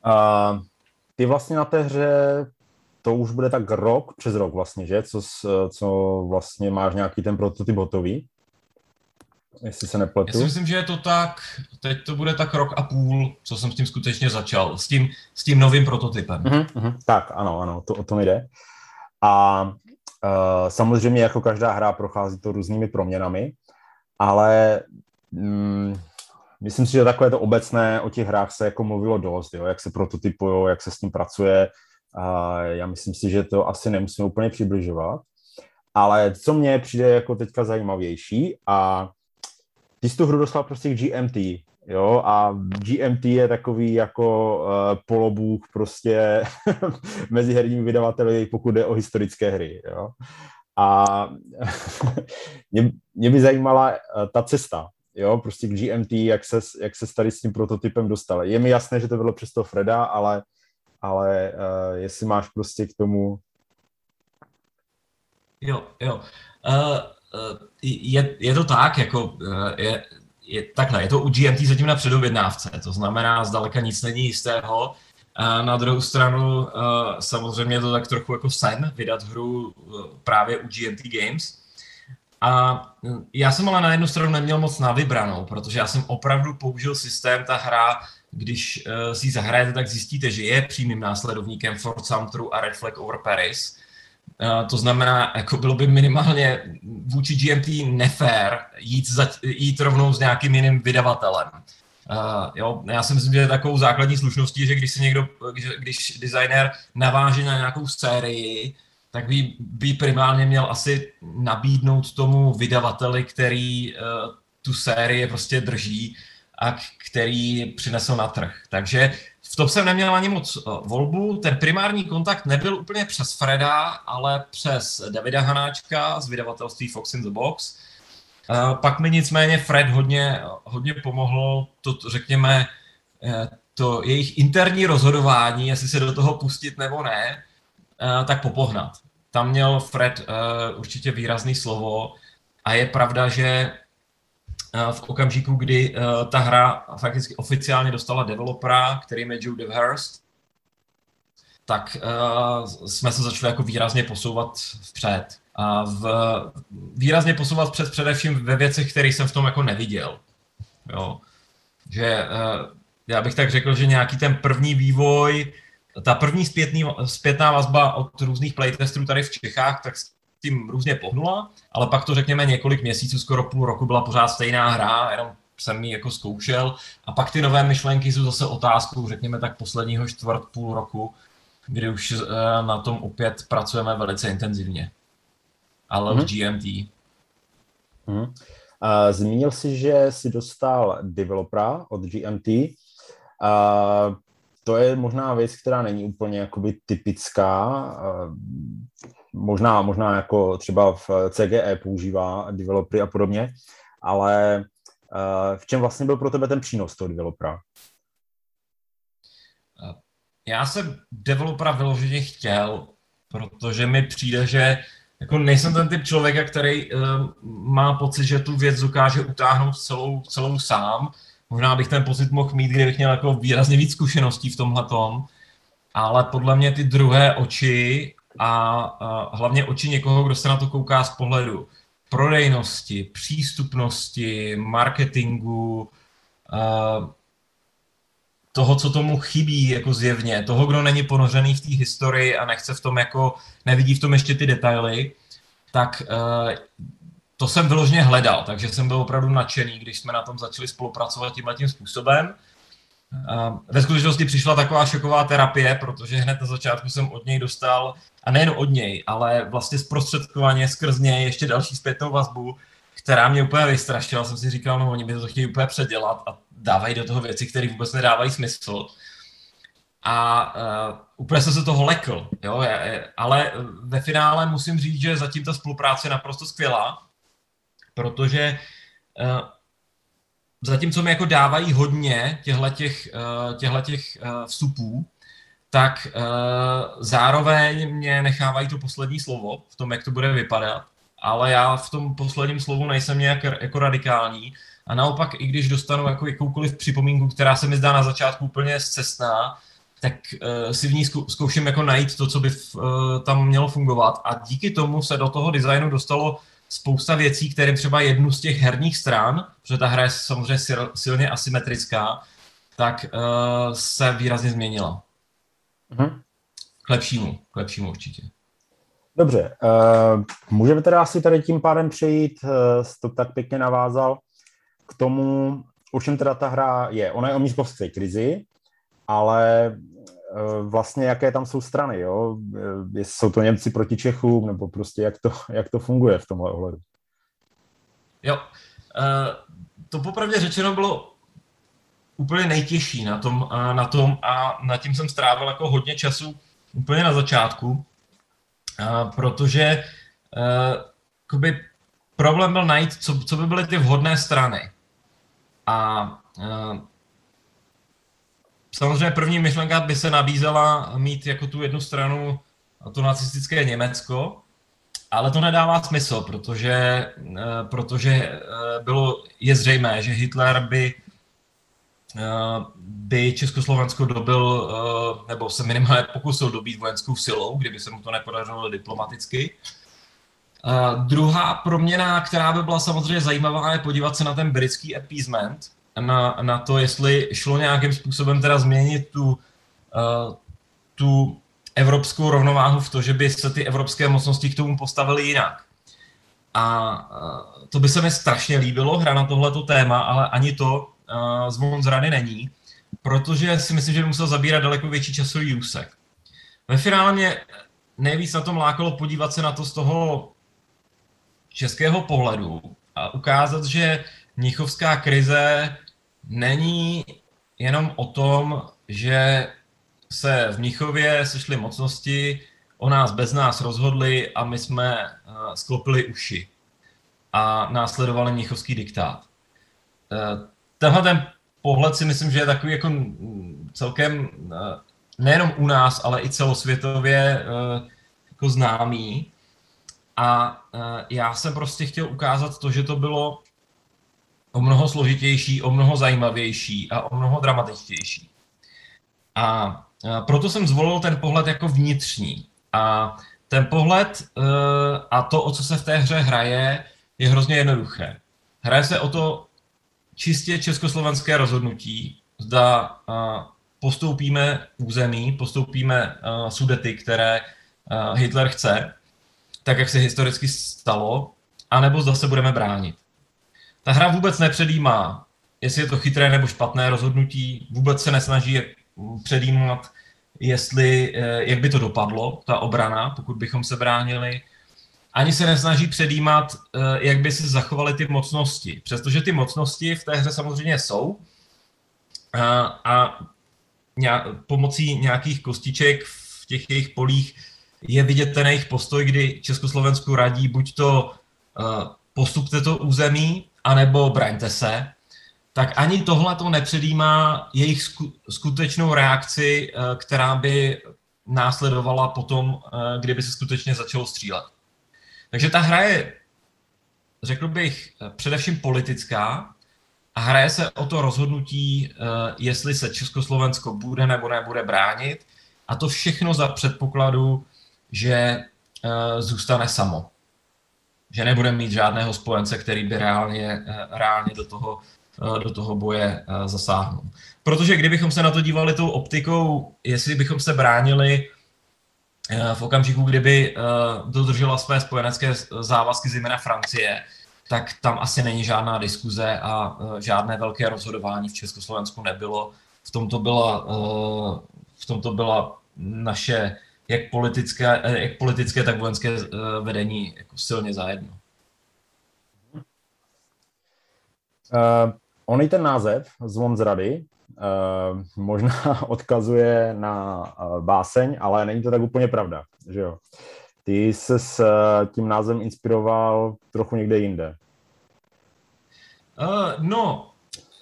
Uh, ty vlastně na té hře to už bude tak rok, přes rok vlastně, že? Co, co vlastně máš nějaký ten prototyp hotový? Jestli se nepletu. Já si myslím, že je to tak, teď to bude tak rok a půl, co jsem s tím skutečně začal, s tím, s tím novým prototypem. Uh-huh, uh-huh. Tak, ano, ano, to, o tom jde. A uh, samozřejmě jako každá hra prochází to různými proměnami, ale mm, myslím si, že takové to obecné o těch hrách se jako mluvilo dost, jo? jak se prototypují, jak se s tím pracuje, a já myslím si, že to asi nemusíme úplně přibližovat. Ale co mně přijde jako teďka zajímavější a ty jsi tu hru dostal prostě k GMT, jo, a GMT je takový jako uh, polobůh prostě (laughs) mezi herními vydavateli, pokud jde o historické hry, jo. A (laughs) mě, mě by zajímala uh, ta cesta, jo, prostě k GMT, jak se, jak se tady s tím prototypem dostal. Je mi jasné, že to bylo přes toho Freda, ale ale uh, jestli máš prostě k tomu... Jo, jo. Uh, je, je to tak, jako uh, je, je, takhle, je to u GMT zatím na předobjednávce, to znamená, zdaleka nic není jistého. A na druhou stranu samozřejmě je to tak trochu jako sen vydat hru právě u GMT Games. A já jsem ale na jednu stranu neměl moc na vybranou, protože já jsem opravdu použil systém, ta hra když si ji zahrajete, tak zjistíte, že je přímým následovníkem Fort Sumteru a Red Flag over Paris. Uh, to znamená, jako bylo by minimálně vůči GMT nefér jít, za, jít rovnou s nějakým jiným vydavatelem. Uh, jo, já si myslím, že je takovou základní slušností, že když se někdo, když, když designer naváže na nějakou sérii, tak by, by primárně měl asi nabídnout tomu vydavateli, který uh, tu sérii prostě drží, a který přinesl na trh. Takže v tom jsem neměl ani moc eh, volbu. Ten primární kontakt nebyl úplně přes Freda, ale přes Davida Hanáčka z vydavatelství Fox in the Box. Eh, pak mi nicméně Fred hodně, hodně pomohl, to, řekněme, eh, to jejich interní rozhodování, jestli se do toho pustit nebo ne, tak popohnat. Tam měl Fred určitě výrazný slovo a je pravda, že v okamžiku, kdy uh, ta hra fakticky oficiálně dostala developera, kterým je Joe DeHurst, tak uh, jsme se začali jako výrazně posouvat vpřed. A v, výrazně posouvat vpřed především ve věcech, které jsem v tom jako neviděl. Jo. Že já bych tak řekl, že nějaký ten první vývoj, ta první zpětný, zpětná vazba od různých playtestů tady v Čechách, tak tím různě pohnula, ale pak to řekněme několik měsíců, skoro půl roku byla pořád stejná hra, jenom jsem ji jako zkoušel a pak ty nové myšlenky jsou zase otázkou, řekněme tak posledního čtvrt půl roku, kdy už uh, na tom opět pracujeme velice intenzivně. Ale mm-hmm. v GMT. Mm-hmm. Uh, zmínil jsi, že jsi dostal developera od GMT. Uh, to je možná věc, která není úplně jakoby typická. Možná, možná jako třeba v CGE používá developery a podobně, ale uh, v čem vlastně byl pro tebe ten přínos toho developera? Já jsem developera vyloženě chtěl, protože mi přijde, že jako nejsem ten typ člověka, který uh, má pocit, že tu věc dokáže utáhnout celou, celou sám. Možná bych ten pocit mohl mít, kdybych měl jako výrazně víc zkušeností v tomhle tom. Ale podle mě ty druhé oči a, a hlavně oči někoho, kdo se na to kouká z pohledu prodejnosti, přístupnosti, marketingu, toho, co tomu chybí jako zjevně, toho, kdo není ponořený v té historii a nechce v tom jako, nevidí v tom ještě ty detaily, tak uh, to jsem vyloženě hledal, takže jsem byl opravdu nadšený, když jsme na tom začali spolupracovat tímhle tím způsobem. Ve skutečnosti přišla taková šoková terapie, protože hned na začátku jsem od něj dostal, a nejen od něj, ale vlastně zprostředkovaně skrz něj ještě další zpětnou vazbu, která mě úplně vystrašila. Jsem si říkal, no oni by to chtějí úplně předělat a dávají do toho věci, které vůbec nedávají smysl. A uh, úplně jsem se toho lekl, jo, ale ve finále musím říct, že zatím ta spolupráce je naprosto skvělá, protože uh, zatímco mi jako dávají hodně těchto těch, těch uh, vstupů, tak uh, zároveň mě nechávají to poslední slovo v tom, jak to bude vypadat ale já v tom posledním slovu nejsem nějak jako radikální. A naopak, i když dostanu jako jakoukoliv připomínku, která se mi zdá na začátku úplně zcestná, tak uh, si v ní zkouším jako najít to, co by uh, tam mělo fungovat. A díky tomu se do toho designu dostalo spousta věcí, které třeba jednu z těch herních stran, protože ta hra je samozřejmě silně asymetrická, tak uh, se výrazně změnila. Mm-hmm. K lepšímu, k lepšímu určitě. Dobře, uh, můžeme teda asi tady tím pádem přejít, uh, to tak pěkně navázal, k tomu, o čem teda ta hra je. Ona je o místkovské krizi, ale vlastně jaké tam jsou strany, jo? Uh, jsou to Němci proti Čechům, nebo prostě jak to, (laughs) jak to funguje v tomhle ohledu? Jo, uh, to popravdě řečeno bylo úplně nejtěžší na tom, na tom a nad tím jsem strávil jako hodně času úplně na začátku, protože uh, problém byl najít, co, co by byly ty vhodné strany. A samozřejmě první myšlenka by se nabízela mít jako tu jednu stranu to nacistické Německo, ale to nedává smysl, protože, uh, protože uh, bylo, je zřejmé, že Hitler by Eh, by Československo dobil, eh, nebo se minimálně pokusil dobít vojenskou silou, kdyby se mu to nepodařilo diplomaticky. Uh, druhá proměna, která by byla samozřejmě zajímavá, je podívat se na ten britský appeasement, na, na to, jestli šlo nějakým způsobem teda změnit tu, uh, tu evropskou rovnováhu v to, že by se ty evropské mocnosti k tomu postavily jinak. A uh, to by se mi strašně líbilo, hra na tohleto téma, ale ani to uh, zvon z rady není, protože si myslím, že by musel zabírat daleko větší časový úsek. Ve finále mě nejvíc na tom lákalo podívat se na to z toho českého pohledu a ukázat, že Mnichovská krize není jenom o tom, že se v Mnichově sešly mocnosti, o nás bez nás rozhodli a my jsme uh, sklopili uši a následovali Mnichovský diktát. Uh, tenhle ten pohled si myslím, že je takový jako celkem eh, nejenom u nás, ale i celosvětově eh, jako známý. A eh, já jsem prostě chtěl ukázat to, že to bylo o mnoho složitější, o mnoho zajímavější a o mnoho dramatičtější. A proto jsem zvolil ten pohled jako vnitřní. A ten pohled a to, o co se v té hře hraje, je hrozně jednoduché. Hraje se o to čistě československé rozhodnutí, zda postoupíme území, postoupíme sudety, které Hitler chce, tak jak se historicky stalo, anebo zda se budeme bránit. Ta hra vůbec nepředjímá, jestli je to chytré nebo špatné rozhodnutí, vůbec se nesnaží předjímat, jestli, e, jak by to dopadlo, ta obrana, pokud bychom se bránili, ani se nesnaží předjímat, eh, jak by se zachovaly ty mocnosti. Přestože ty mocnosti v té hře samozřejmě jsou a, a pomocí nějakých kostiček v těch jejich polích je vidět ten jejich postoj, kdy Československu radí buď to uh, postupte to území, anebo braňte se, tak ani tohle to nepředjímá jejich skutečnou reakci, uh, která by následovala potom, uh, kdyby se skutečně začalo střílet. Takže ta hra je, řekl bych, především politická a hraje se o to rozhodnutí, eh, jestli se Československo bude nebo nebude bránit a to všechno za předpokladu, že eh, zůstane samo. Že nebude mít žádného spojence, který by reálně, eh, reálně do toho do toho boje zasáhnout. Protože kdybychom se na to dívali tou optikou, jestli bychom se bránili v okamžiku, kdyby dodržela své spojenecké závazky zejména Francie, tak tam asi není žádná diskuze a žádné velké rozhodování v Československu nebylo. V tomto byla, v tomto byla naše jak politické, jak politické tak vojenské vedení jako silně zajedno. Uh, on i ten název, Zvon z rady, uh, možná (laughs) odkazuje na uh, báseň, ale není to tak úplně pravda, že jo? Ty se s uh, tím názvem inspiroval trochu někde jinde. Uh, no,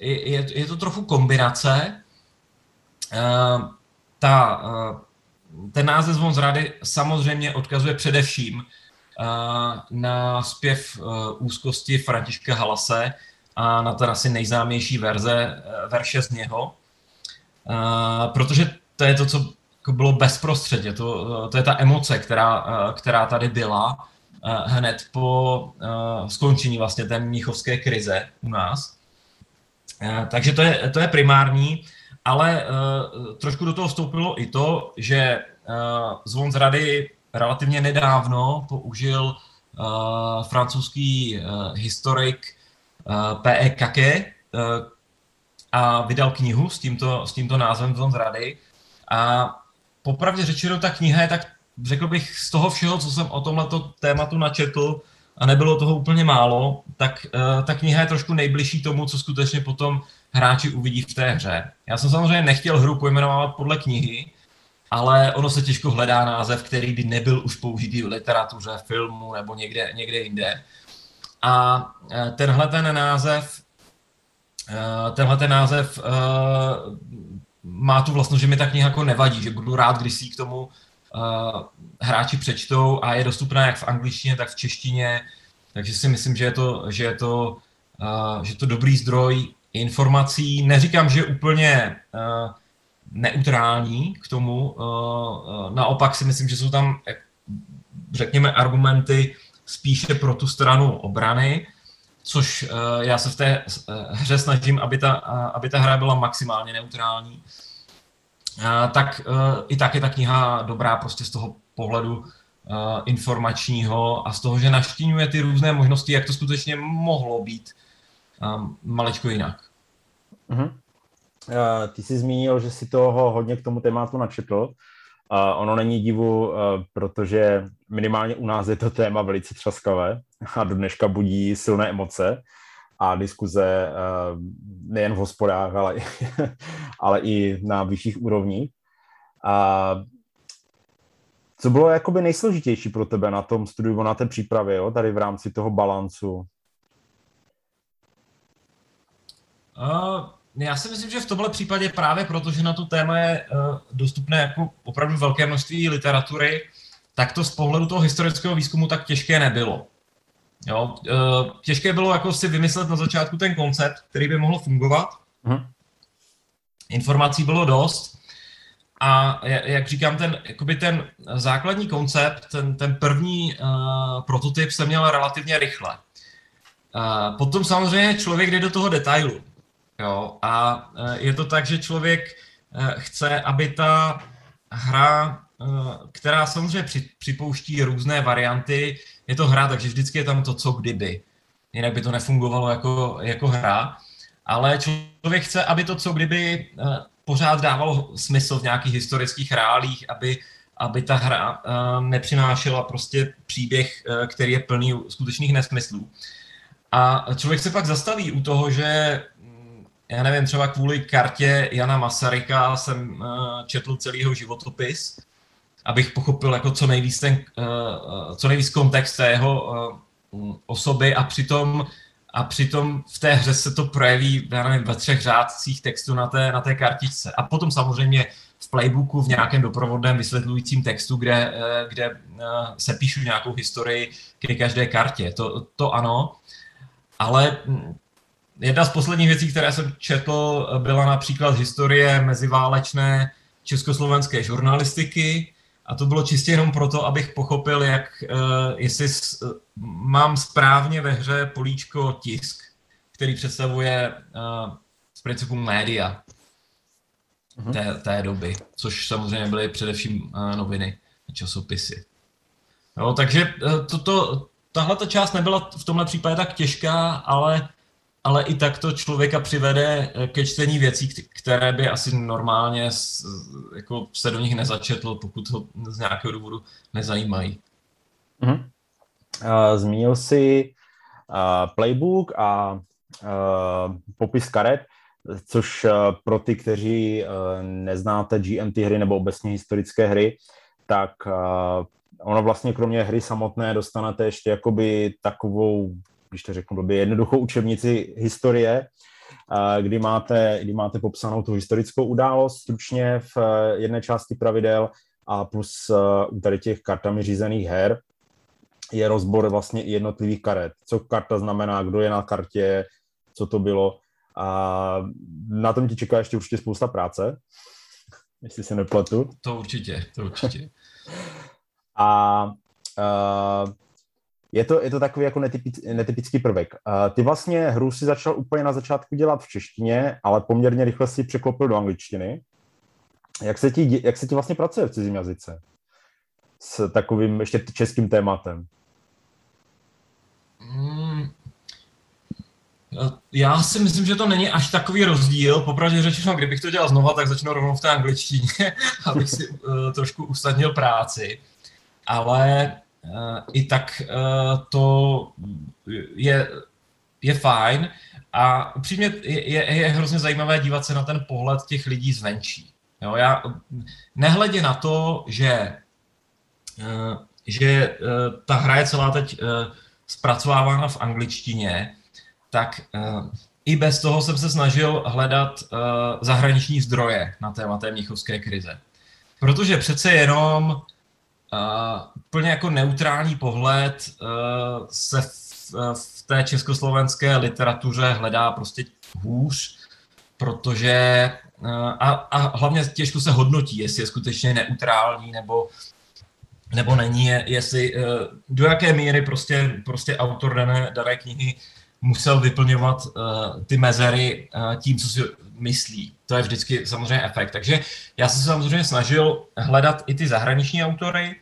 je, je, je to trochu kombinace. Uh, ta, uh, ten název Zvon z rady samozřejmě odkazuje především uh, na zpěv uh, úzkosti Františka Halase, a na ten asi nejznámější verze, eh, verše z něho, protože to je to, co jako bylo bezprostředně, to, to je ta emoce, která, eh, která tady byla eh, hned po skončení vlastně té mnichovské krize u nás. Takže to je, to je primární, ale trošku do toho vstoupilo i to, že Zvon z rady relativně nedávno použil francouzský historik P.E. Kake eh, a vydal knihu s tímto, s tímto názvem Zon z rady. A popravdě řečeno, ta kniha je tak, řekl bych, z toho všeho, co jsem o tomto tématu načetl, a nebylo toho úplně málo, tak uh, ta kniha je trošku nejbližší tomu, co skutečně potom hráči uvidí v té hře. Já jsem samozřejmě nechtěl hru pojmenovat podle knihy, ale ono se těžko hledá název, který by nebyl už použitý v literatuře, filmu nebo někde, někde jinde. A e, tenhle ten název, e, tenhle ten název e, má tu vlastnost, že mi ta kniha jako nevadí, že budu rád, když si k tomu hráči přečtou a je dostupná jak v angličtině, tak v češtině, takže si myslím, že je to, že je to, že je to dobrý zdroj informací. Neříkám, že úplně neutrální k tomu, naopak si myslím, že jsou tam, řekněme, argumenty, spíše pro tu stranu obrany, což já se v té hře snažím, aby ta, aby ta hra byla maximálně neutrální. Tak i tak je ta kniha dobrá prostě z toho pohledu informačního a z toho, že naštínuje ty různé možnosti, jak to skutečně mohlo být um, maličko jinak. Uh-huh. Uh, ty jsi zmínil, že si toho hodně k tomu tématu načetl. Uh, ono není divu, uh, protože minimálně u nás je to téma velice třaskavé a do dneška budí silné emoce a diskuze uh, nejen v hospodách, ale, (laughs) ale i na vyšších úrovních. A co bylo jakoby nejsložitější pro tebe na tom studiu, na té přípravě, jo, tady v rámci toho balancu? Uh, já si myslím, že v tomhle případě právě proto, že na to téma je uh, dostupné jako opravdu velké množství literatury, tak to z pohledu toho historického výzkumu tak těžké nebylo. Jo, uh, těžké bylo jako si vymyslet na začátku ten koncept, který by mohl fungovat. Uh-huh. Informací bylo dost. A jak říkám, ten, jakoby ten základní koncept, ten, ten první uh, prototyp se měl relativně rychle. Uh, potom samozřejmě člověk jde do toho detailu. Jo? A e, je to tak, že člověk e, chce, aby ta hra, e, která samozřejmě připouští různé varianty, je to hra, takže vždycky je tam to co kdyby. Jinak by to nefungovalo jako, jako hra. Ale člověk chce, aby to co kdyby pořád dávalo smysl v nějakých historických reálích, aby, aby ta hra nepřinášela prostě příběh, který je plný skutečných nesmyslů. A člověk se pak zastaví u toho, že já nevím, třeba kvůli kartě Jana Masaryka jsem uh, četl celý jeho životopis, abych pochopil jako co nejvíc, ten, uh, co nejvíc kontext té jeho osoby a přitom, a přitom v té hře se to projeví, já nevím, ve třech řádcích textu na té, na té kartičce. A potom samozřejmě v playbooku v nějakém doprovodném vysvětlujícím textu, kde, kde se píšu nějakou historii ke každé kartě. To, to ano, ale hm, Jedna z posledních věcí, které jsem četl, byla například historie meziválečné československé žurnalistiky a to bylo čistě jenom proto, abych pochopil, jak, uh, jestli s, uh, mám správně ve hře políčko tisk, který představuje uh, z principu média uh-huh. té, té doby, což samozřejmě byly především uh, noviny a časopisy. No, takže uh, toto, tahle ta část nebyla v tomhle případě tak těžká, ale, ale i tak to člověka přivede ke čtení věcí, které by asi normálně jako se do nich nezačetlo, pokud ho z nějakého důvodu nezajímají. Uh, zmínil jsi uh, playbook a uh, popis karet, což pro ty, kteří neznáte GMT hry nebo obecně historické hry, tak ono vlastně kromě hry samotné dostanete ještě jakoby takovou, když to řeknu blbě, jednoduchou učebnici historie, kdy máte, kdy máte popsanou tu historickou událost stručně v jedné části pravidel a plus u tady těch kartami řízených her je rozbor vlastně jednotlivých karet. Co karta znamená, kdo je na kartě, co to bylo. A na tom ti čeká ještě určitě spousta práce, (laughs) jestli se nepletu. To určitě, to určitě. (laughs) a uh, je to, je to takový jako netypický, netypický prvek. Uh, ty vlastně hru si začal úplně na začátku dělat v češtině, ale poměrně rychle si překlopil do angličtiny. Jak se ti, jak se ti vlastně pracuje v cizím jazyce? S takovým ještě českým tématem. Hmm. Já si myslím, že to není až takový rozdíl. Popravdě řečeno, kdybych to dělal znova, tak začnu rovnou v té angličtině, (laughs) abych si uh, trošku usnadnil práci. Ale i tak uh, to je, je fajn. A upřímně je, je, je hrozně zajímavé dívat se na ten pohled těch lidí zvenčí. Jo, já, nehledě na to, že, uh, že ta hra je celá teď zpracovávána v angličtině, tak i bez toho jsem se snažil hledat zahraniční zdroje na téma té mnichovské krize. Protože přece jenom uh, plně jako neutrální pohled uh, se v, v té československé literatuře hledá prostě hůř, protože uh, a, a hlavně těžko se hodnotí, jestli je skutečně neutrální nebo nebo není, jestli eh, do jaké míry prostě, prostě autor dané, dané knihy musel vyplňovat uh, ty mezery uh, tím, co si myslí. To je vždycky samozřejmě efekt. Takže já jsem se samozřejmě snažil hledat i ty zahraniční autory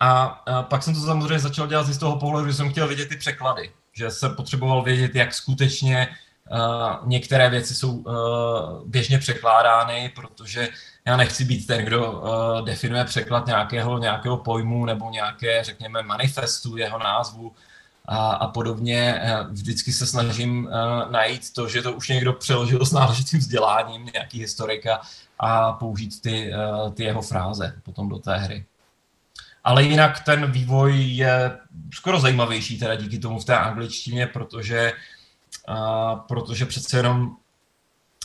a, pak jsem to samozřejmě začal dělat z toho pohledu, že jsem chtěl vidět ty překlady. Že jsem potřeboval vědět, jak skutečně uh, některé věci jsou uh, běžně překládány, protože já nechci být ten, kdo uh, definuje překlad nějakého, nějakého pojmu nebo nějaké, řekněme, manifestu, jeho názvu a, a podobně. Vždycky se snažím uh, najít to, že to už někdo přeložil s náležitým vzděláním, nějaký historika a použít ty, uh, ty jeho fráze potom do té hry. Ale jinak ten vývoj je skoro zajímavější teda díky tomu v té angličtině, protože, uh, protože přece jenom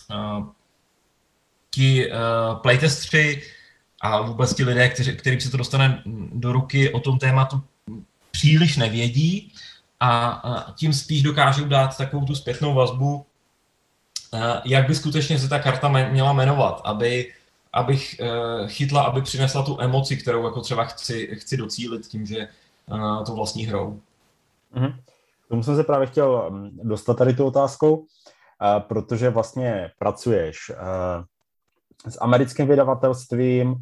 uh, ti uh, playtestři a vůbec ti lidé, kteří, kterým se to dostane do ruky o tom tématu, příliš nevědí a, a tím spíš dokážou dát takovou tu zpětnou vazbu, uh, jak by skutečně se ta karta měla jmenovat, aby, abych uh, chytla, aby přinesla tu emoci, kterou jako třeba chci, chci docílit tím, že uh, to vlastní hrou. Mm-hmm. Tomu jsem se právě chtěl mm, dostat tady tu otázkou, protože vlastně pracuješ s americkým vydavatelstvím,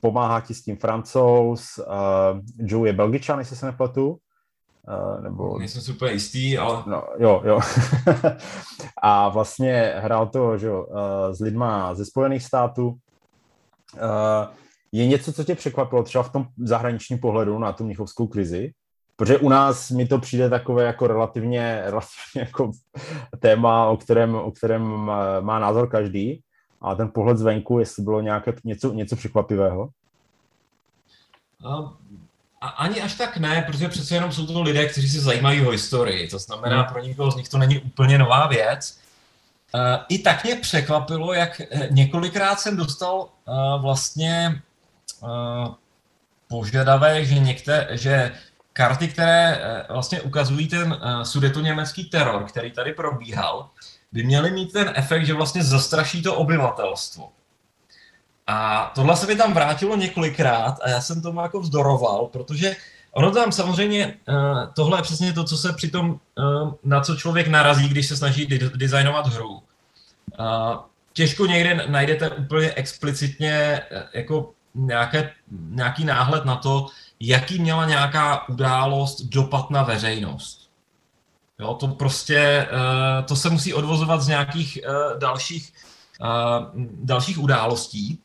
pomáhá ti s tím francouz, Joe je belgičan, jestli se nepletu. Uh, nebo... Nejsem si úplně jistý, ale... No, jo, jo. (laughs) a vlastně hrál to že jo, uh, s lidma ze Spojených států. Uh, je něco, co tě překvapilo třeba v tom zahraničním pohledu na tu mnichovskou krizi? Protože u nás mi to přijde takové jako relativně, (laughs) relativně jako téma, o kterém, o kterém má názor každý a ten pohled zvenku, jestli bylo nějaké něco, něco překvapivého? A ani až tak ne, protože přece jenom jsou to lidé, kteří se zajímají o historii. To znamená, hmm. pro nikoho z nich to není úplně nová věc. I tak mě překvapilo, jak eh, několikrát jsem dostal eh, vlastně eh, požadavek, že, některé, že karty, které vlastně ukazují ten německý teror, který tady probíhal, by měly mít ten efekt, že vlastně zastraší to obyvatelstvo. A tohle se mi tam vrátilo několikrát a já jsem tomu jako vzdoroval, protože Ono tam samozřejmě, tohle je přesně to, co se při tom, na co člověk narazí, když se snaží designovat hru. Těžko někde najdete úplně explicitně jako nějaké, nějaký náhled na to, jaký měla nějaká událost dopad na veřejnost. Jo, to prostě, to se musí odvozovat z nějakých dalších, dalších událostí.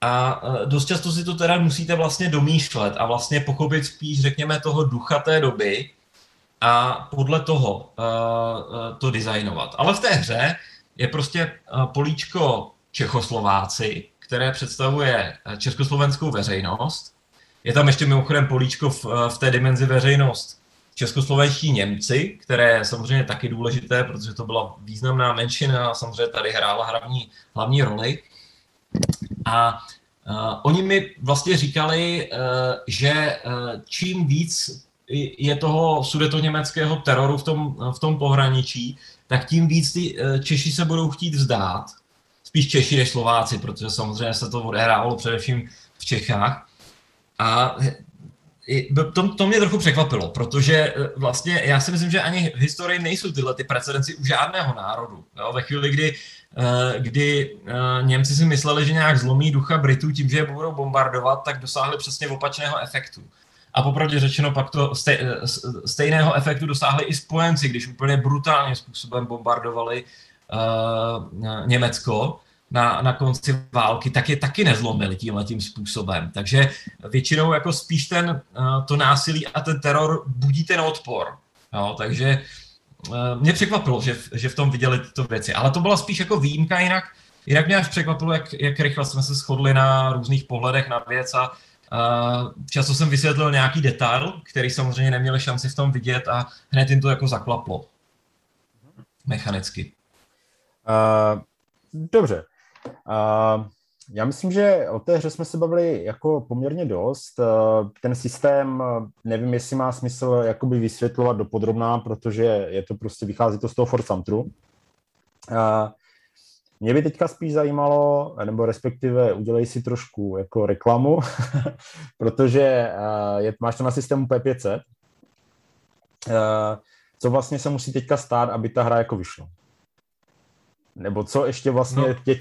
A dost často si to teda musíte vlastně domýšlet a vlastně pochopit spíš, řekněme, toho ducha té doby a podle toho uh, to designovat. Ale v té hře je prostě políčko Čechoslováci, které představuje československou veřejnost. Je tam ještě mimochodem políčko v, v té dimenzi veřejnost českoslovenští Němci, které je samozřejmě taky důležité, protože to byla významná menšina a samozřejmě tady hrála hlavní, hlavní roli. A uh, oni mi vlastně říkali, uh, že uh, čím víc je toho sudetoněmeckého teroru v tom, v tom pohraničí, tak tím víc ty Češi se budou chtít vzdát. Spíš Češi než Slováci, protože samozřejmě se to odehrávalo především v Čechách. A to, to mě trochu překvapilo, protože vlastně já si myslím, že ani v historii nejsou tyhle ty precedenci u žádného národu. Jo? Ve chvíli, kdy kdy eh, Němci si mysleli, že nějak zlomí ducha Britů tím, že je budou bombardovat, tak dosáhli přesně opačného efektu. A popravdě řečeno pak to eh, stejného efektu dosáhli i spojenci, když úplně brutálním způsobem bombardovali Německo na, na konci války, tak je taky nezlomili tímhle tím způsobem. Takže většinou jako spíš ten, to násilí a ten teror budí ten odpor. Jo, takže Eh, mě překvapilo, že, že v tom viděli tyto věci, ale to byla spíš jako výjimka, jinak, jinak mě až překvapilo, jak, jak rychle jsme se shodli na různých pohledech na věc a uh, často jsem vysvětlil nějaký detail, který samozřejmě neměli šanci v tom vidět a hned jim to jako zaklaplo. Mechanicky. Uh, dobře. Uh, já myslím, že o té hře jsme se bavili jako poměrně dost. Eh, ten systém, eh, nevím, jestli má smysl jakoby vysvětlovat dopodrobná, protože je to prostě, vychází to z toho Fort Samtru. Eh, mě by teďka spíš zajímalo, nebo respektive udělej si trošku jako reklamu, (laughs) protože je, máš to na systému P500. Co vlastně se musí teďka stát, aby ta hra jako vyšla? Nebo co ještě vlastně no, tě,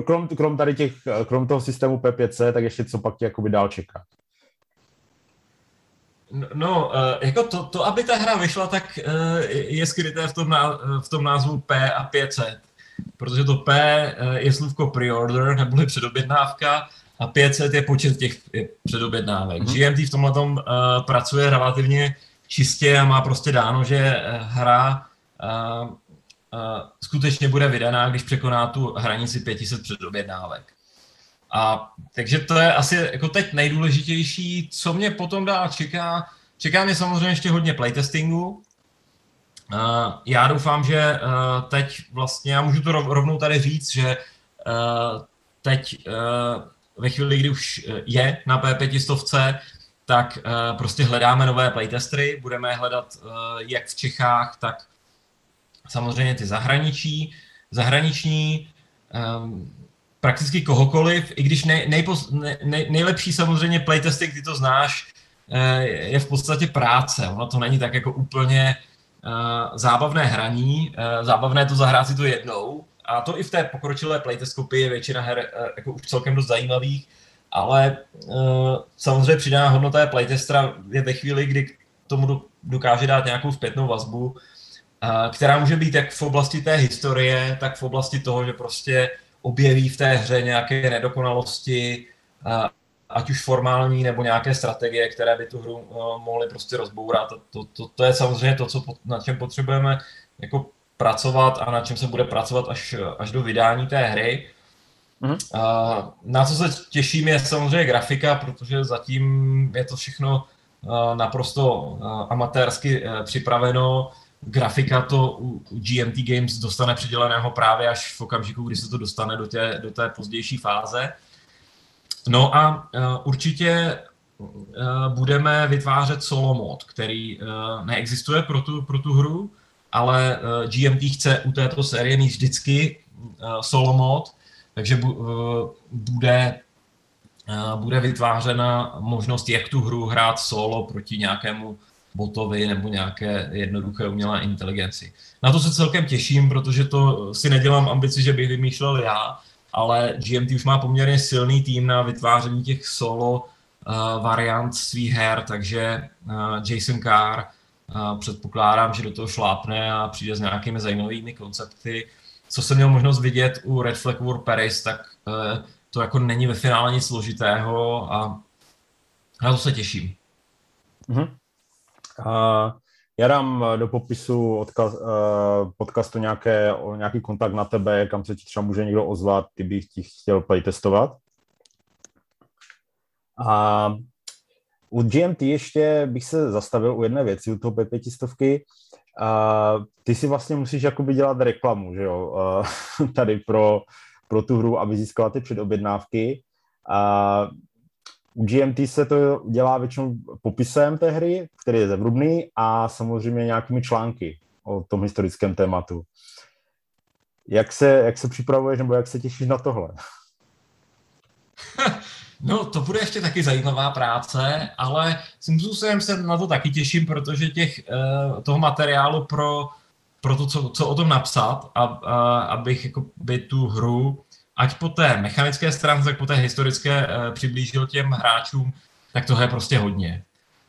krom, krom tady těch, krom toho systému P5C, tak ještě co pak tě jakoby dál čeká? No, no eh, jako to, to, aby ta hra vyšla, tak eh, je skryté v tom, v tom názvu P a 500. Protože to P eh, je slůvko pre-order, neboli předobjednávka, a 500 je počet těch předobjednávek. Mm-hmm. GMT v tomhle tom pracuje relativně čistě a má prostě dáno, že hra skutečně bude vydaná, když překoná tu hranici 500 předobjednávek. A takže to je asi jako teď nejdůležitější, co mě potom dál čeká. Čeká mě samozřejmě ještě hodně playtestingu. Já doufám, že uh, teď vlastně, já můžu to rovnou tady říct, že uh, teď ve chvíli, kdy už je na P500, tak prostě hledáme nové playtestery, budeme hledat jak v Čechách, tak samozřejmě ty zahraničí, zahraniční, um, prakticky kohokoliv, i když nej, nejpos, nej, nej, nejlepší samozřejmě playtesting, ty to znáš, eh, je v podstatě práce. Ono to není tak jako úplně uh, zábavné hraní, uh, zábavné to zahrát si to jednou, a to i v té pokročilé playtest kopii je většina her uh, jako už celkem dost zajímavých, ale uh, samozřejmě přidaná hodnota je playtestera je ve chvíli, kdy tomu dokáže dát nějakou zpětnou vazbu, která může být jak v oblasti té historie, tak v oblasti toho, že prostě objeví v té hře nějaké nedokonalosti, ať už formální nebo nějaké strategie, které by tu hru mohly prostě rozbourat. To, to, to je samozřejmě to, co, na čem potřebujeme jako pracovat a na čem se bude pracovat až, až do vydání té hry. Mm-hmm. Na co se těším je samozřejmě grafika, protože zatím je to všechno naprosto amatérsky e, připraveno grafika to u GMT Games dostane přiděleného právě až v okamžiku, kdy se to dostane do té, do té pozdější fáze. No a uh, určitě uh, budeme vytvářet solo mod, který uh, neexistuje pro tu, pro tu hru, ale uh, GMT chce u této série mít vždycky uh, solo mod, takže bu, uh, bude bude vytvářena možnost, jak tu hru hrát solo proti nějakému botovi nebo nějaké jednoduché umělé inteligenci. Na to se celkem těším, protože to si nedělám ambici, že bych vymýšlel já, ale GMT už má poměrně silný tým na vytváření těch solo uh, variant svých her, takže uh, Jason Carr uh, předpokládám, že do toho šlápne a přijde s nějakými zajímavými koncepty. Co jsem měl možnost vidět u Red Flag War Paris, tak uh, to jako není ve finále nic složitého a na to se těším. Mm-hmm. Uh, já dám do popisu odkaz, uh, podcastu nějaké, nějaký kontakt na tebe, kam se ti třeba může někdo ozvat, ty bych ti chtěl playtestovat. A u GMT ještě bych se zastavil u jedné věci, u toho P500. Uh, ty si vlastně musíš jakoby dělat reklamu, že jo, uh, (laughs) tady pro, pro tu hru, aby získala ty předobjednávky. Uh, u GMT se to dělá většinou popisem té hry, který je zevrubný a samozřejmě nějakými články o tom historickém tématu. Jak se, jak se připravuješ nebo jak se těšíš na tohle? (laughs) No, to bude ještě taky zajímavá práce, ale svým způsobem se na to taky těším, protože těch, eh, toho materiálu pro, pro to, co, co o tom napsat, a, a, abych jako by tu hru ať po té mechanické stránce, tak po té historické uh, přiblížil těm hráčům, tak toho je prostě hodně.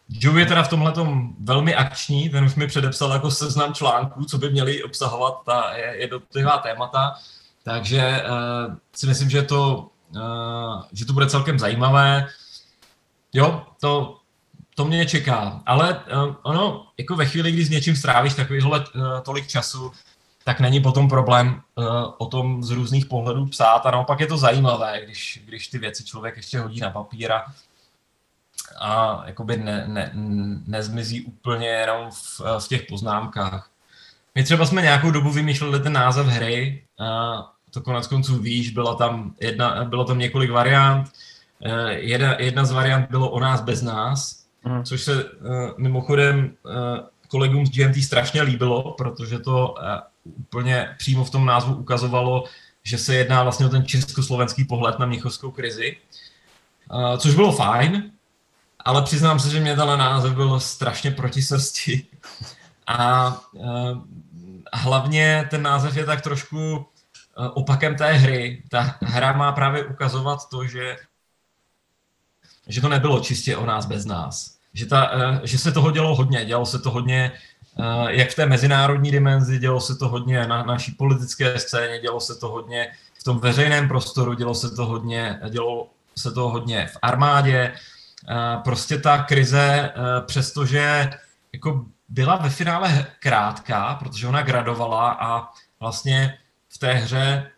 Joe je teda v tomhle velmi akční, ten už mi předepsal jako seznam článků, co by měli obsahovat ta jednotlivá témata, takže uh, si myslím, že to, uh, že to bude celkem zajímavé. Jo, to, to mě čeká, ale uh, ono, jako ve chvíli, kdy s něčím strávíš takovýhle uh, tolik času, tak není potom problém uh, o tom z různých pohledů psát a naopak je to zajímavé, když, když ty věci člověk ještě hodí na papír a, a jakoby ne, ne, nezmizí úplně jenom v, v těch poznámkách. My třeba jsme nějakou dobu vymýšleli ten název hry, a to konec konců víš, byla tam jedna, bylo tam několik variant. Uh, jedna, jedna z variant bylo o nás bez nás, mm. což se uh, mimochodem uh, kolegům z GMT strašně líbilo, protože to úplně přímo v tom názvu ukazovalo, že se jedná vlastně o ten československý pohled na měchovskou krizi, což bylo fajn, ale přiznám se, že mě tenhle název byl strašně proti srsti. A hlavně ten název je tak trošku opakem té hry. Ta hra má právě ukazovat to, že, že to nebylo čistě o nás bez nás. Že, ta, že se toho dělo hodně. Dělalo se to hodně jak v té mezinárodní dimenzi, dělo se to hodně na naší politické scéně, dělo se to hodně v tom veřejném prostoru, dělo se to hodně, dělo se to hodně v armádě. Eh, prostě ta krize, eh, přestože jako byla ve finále krátká, protože ona gradovala a vlastně v té hře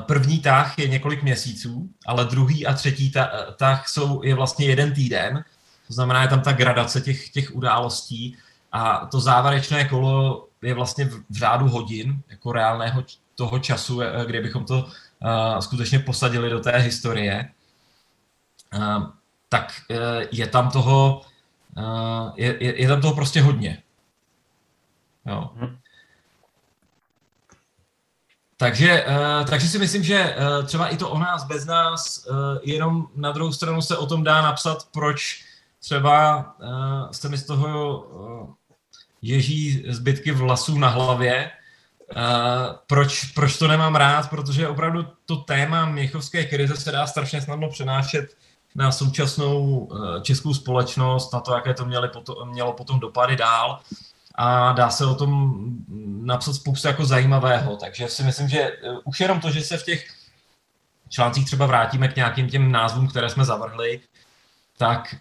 první tah je několik měsíců, ale druhý a třetí tah jsou, je vlastně jeden týden. To znamená, je tam ta gradace těch, těch událostí a to závěrečné kolo je vlastně v, řádu hodin, jako reálného toho času, eh, kde bychom to uh, skutečně posadili do té historie. Uh, tak uh, je tam toho uh, je, je, je tam toho prostě hodně. Jo. Hmm. Takže, uh, takže si myslím, že uh, třeba i to o nás bez nás, uh, jenom na druhou stranu se o tom dá napsat, proč třeba uh, se mi z toho ježí zbytky vlasů na hlavě. Uh, proč, proč to nemám rád? Protože opravdu to téma měchovské krize se dá strašně snadno přenášet na současnou uh, českou společnost, na to, jaké to měly potom, mělo potom dopady dál a dá se o tom napsat spoustu jako zajímavého. Takže si myslím, že uh, už jenom to, že se v těch článcích třeba vrátíme k nějakým těm názvům, které jsme zavrhli, tak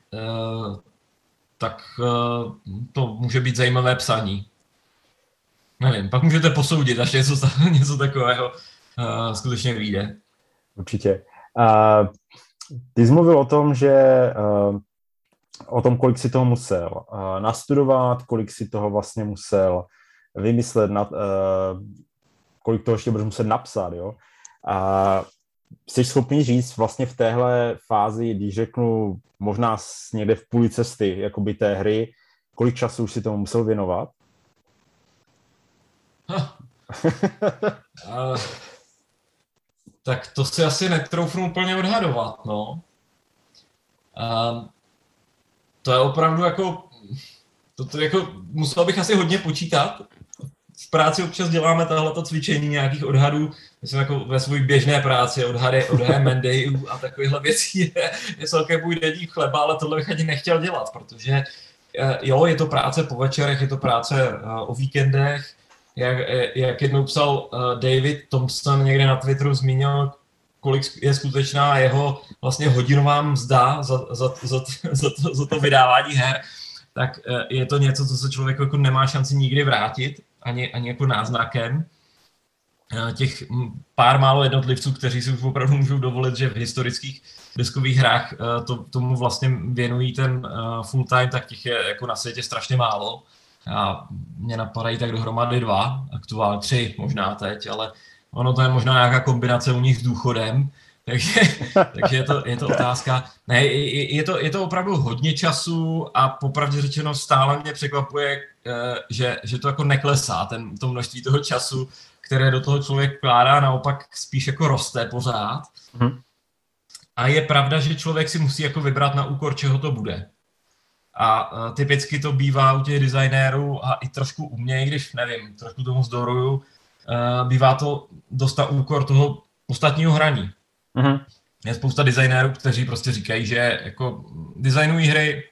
tak uh, to může být zajímavé psaní. Nevím, pak můžete posoudit, až něco, (laughs) něco takového uh, skutečně vyjde. Určitě. Uh, ty jsi mluvil o tom, že uh, o tom, kolik si toho musel nastudovat, kolik si toho vlastně musel vymyslet, kolik toho ještě budeš muset napsat, jo. A jsi schopný říct vlastně v téhle fázi, když řeknu možná někde v půli cesty jakoby té hry, kolik času už si tomu musel věnovat? uh, (laughs) tak to si asi netroufnu úplně odhadovat, no. A to je opravdu jako, to, to jako, musel bych asi hodně počítat. V práci občas děláme tohleto cvičení nějakých odhadů, myslím jako ve své běžné práci, odhady, odhady Mendejů a takovýchhle věcí (laughs) je, je celkem můj denní chleba, ale tohle bych ani nechtěl dělat, protože eh, jo, je to práce po večerech, je to práce eh, o víkendech, jak, jak jednou psal David Thompson někde na Twitteru, zmínil, kolik je skutečná jeho vlastně hodinová mzda za, za, za, za, to, za to vydávání her, tak je to něco, co se člověk jako nemá šanci nikdy vrátit, ani, ani jako náznakem. Uh, těch pár málo jednotlivců, kteří si už opravdu můžou dovolit, že v historických deskových hrách uh, to, tomu vlastně věnují ten uh, full time, tak těch je jako na světě strašně málo. A mě napadají tak dohromady dva, aktuálně tři možná teď, ale ono to je možná nějaká kombinace u nich s důchodem, (laughs) takže, takže je, to, je to otázka. Ne, je, je, to, je to opravdu hodně času a popravdě řečeno stále mě překvapuje, eh, že, že to jako neklesá, ten, to množství toho času, které do toho člověk vkládá, naopak spíš jako roste pořád. Hmm. A je pravda, že člověk si musí jako vybrat na úkor, čeho to bude. A uh, typicky to bývá u těch designérů a i trošku u mě, když nevím, trošku tomu zdoruju, uh, bývá to dost na úkor toho ostatního hraní. Mm-hmm. Je spousta designérů, kteří prostě říkají, že jako designují hry,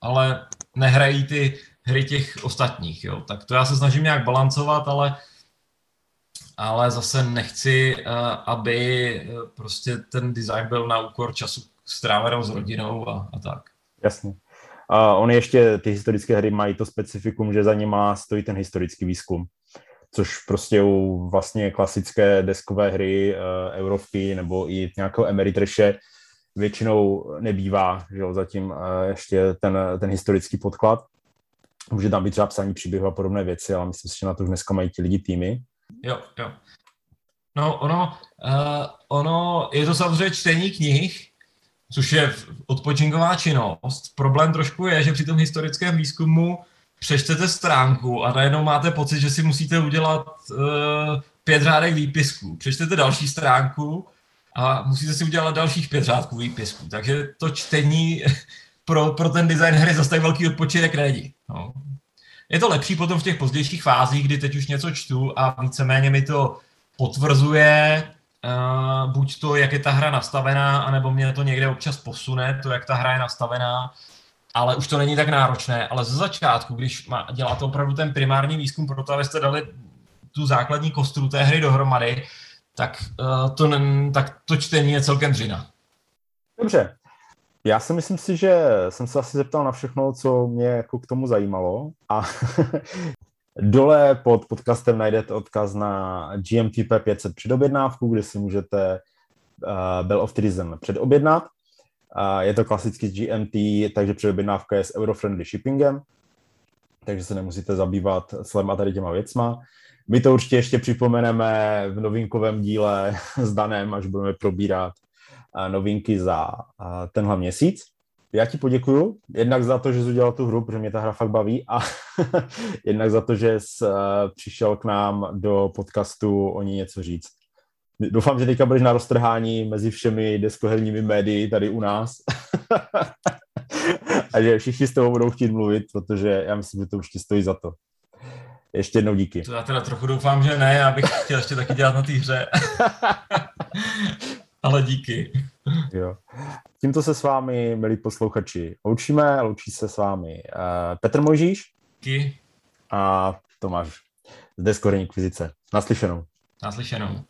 ale nehrají ty hry těch ostatních. Jo. Tak to já se snažím nějak balancovat, ale ale zase nechci, uh, aby prostě ten design byl na úkor času stráveného s rodinou a, a tak. Jasně. A oni ještě, ty historické hry mají to specifikum, že za nima stojí ten historický výzkum, což prostě u vlastně klasické deskové hry, uh, Eurovky nebo i nějakého Emeritreše většinou nebývá, že jo, zatím ještě ten, ten historický podklad. Může tam být třeba psaní příběhu a podobné věci, ale myslím si, že na to už dneska mají ti lidi týmy. Jo, jo. No, ono, uh, ono, je to samozřejmě čtení knih, což je odpočinková činnost. Problém trošku je, že při tom historickém výzkumu přečtete stránku a najednou máte pocit, že si musíte udělat uh, pět řádek výpisků. Přečtete další stránku a musíte si udělat dalších pět řádků výpisků. Takže to čtení (laughs) pro, pro ten design hry zase tak velký odpočinek není. No. Je to lepší potom v těch pozdějších fázích, kdy teď už něco čtu a víceméně mi to potvrzuje Uh, buď to, jak je ta hra nastavená, anebo mě to někde občas posune, to, jak ta hra je nastavená, ale už to není tak náročné. Ale ze začátku, když má, děláte opravdu ten primární výzkum pro to, abyste dali tu základní kostru té hry dohromady, tak, uh, to, tak to čtení je celkem dřina. Dobře. Já si myslím si, že jsem se asi zeptal na všechno, co mě jako k tomu zajímalo a (laughs) Dole pod podcastem najdete odkaz na GMTP 500 předobjednávku, kde si můžete uh, Bell of Treason předobjednat. Uh, je to klasický GMT, takže předobjednávka je s euro-friendly shippingem, takže se nemusíte zabývat slem a tady těma věcma. My to určitě ještě připomeneme v novinkovém díle (laughs) s Danem, až budeme probírat novinky za tenhle měsíc já ti poděkuju, jednak za to, že jsi udělal tu hru, protože mě ta hra fakt baví a (laughs) jednak za to, že jsi přišel k nám do podcastu o ní něco říct. Doufám, že teďka budeš na roztrhání mezi všemi deskoherními médii tady u nás (laughs) a že všichni s tebou budou chtít mluvit, protože já myslím, že to určitě stojí za to. Ještě jednou díky. To já teda trochu doufám, že ne, já bych chtěl ještě taky dělat na té hře. (laughs) Ale díky. Jo. Tímto se s vámi, milí posluchači, loučíme. Loučí se s vámi uh, Petr Mojžíš díky. a Tomáš z Deskory Inkvizice. Naslyšenou. Naslyšenou.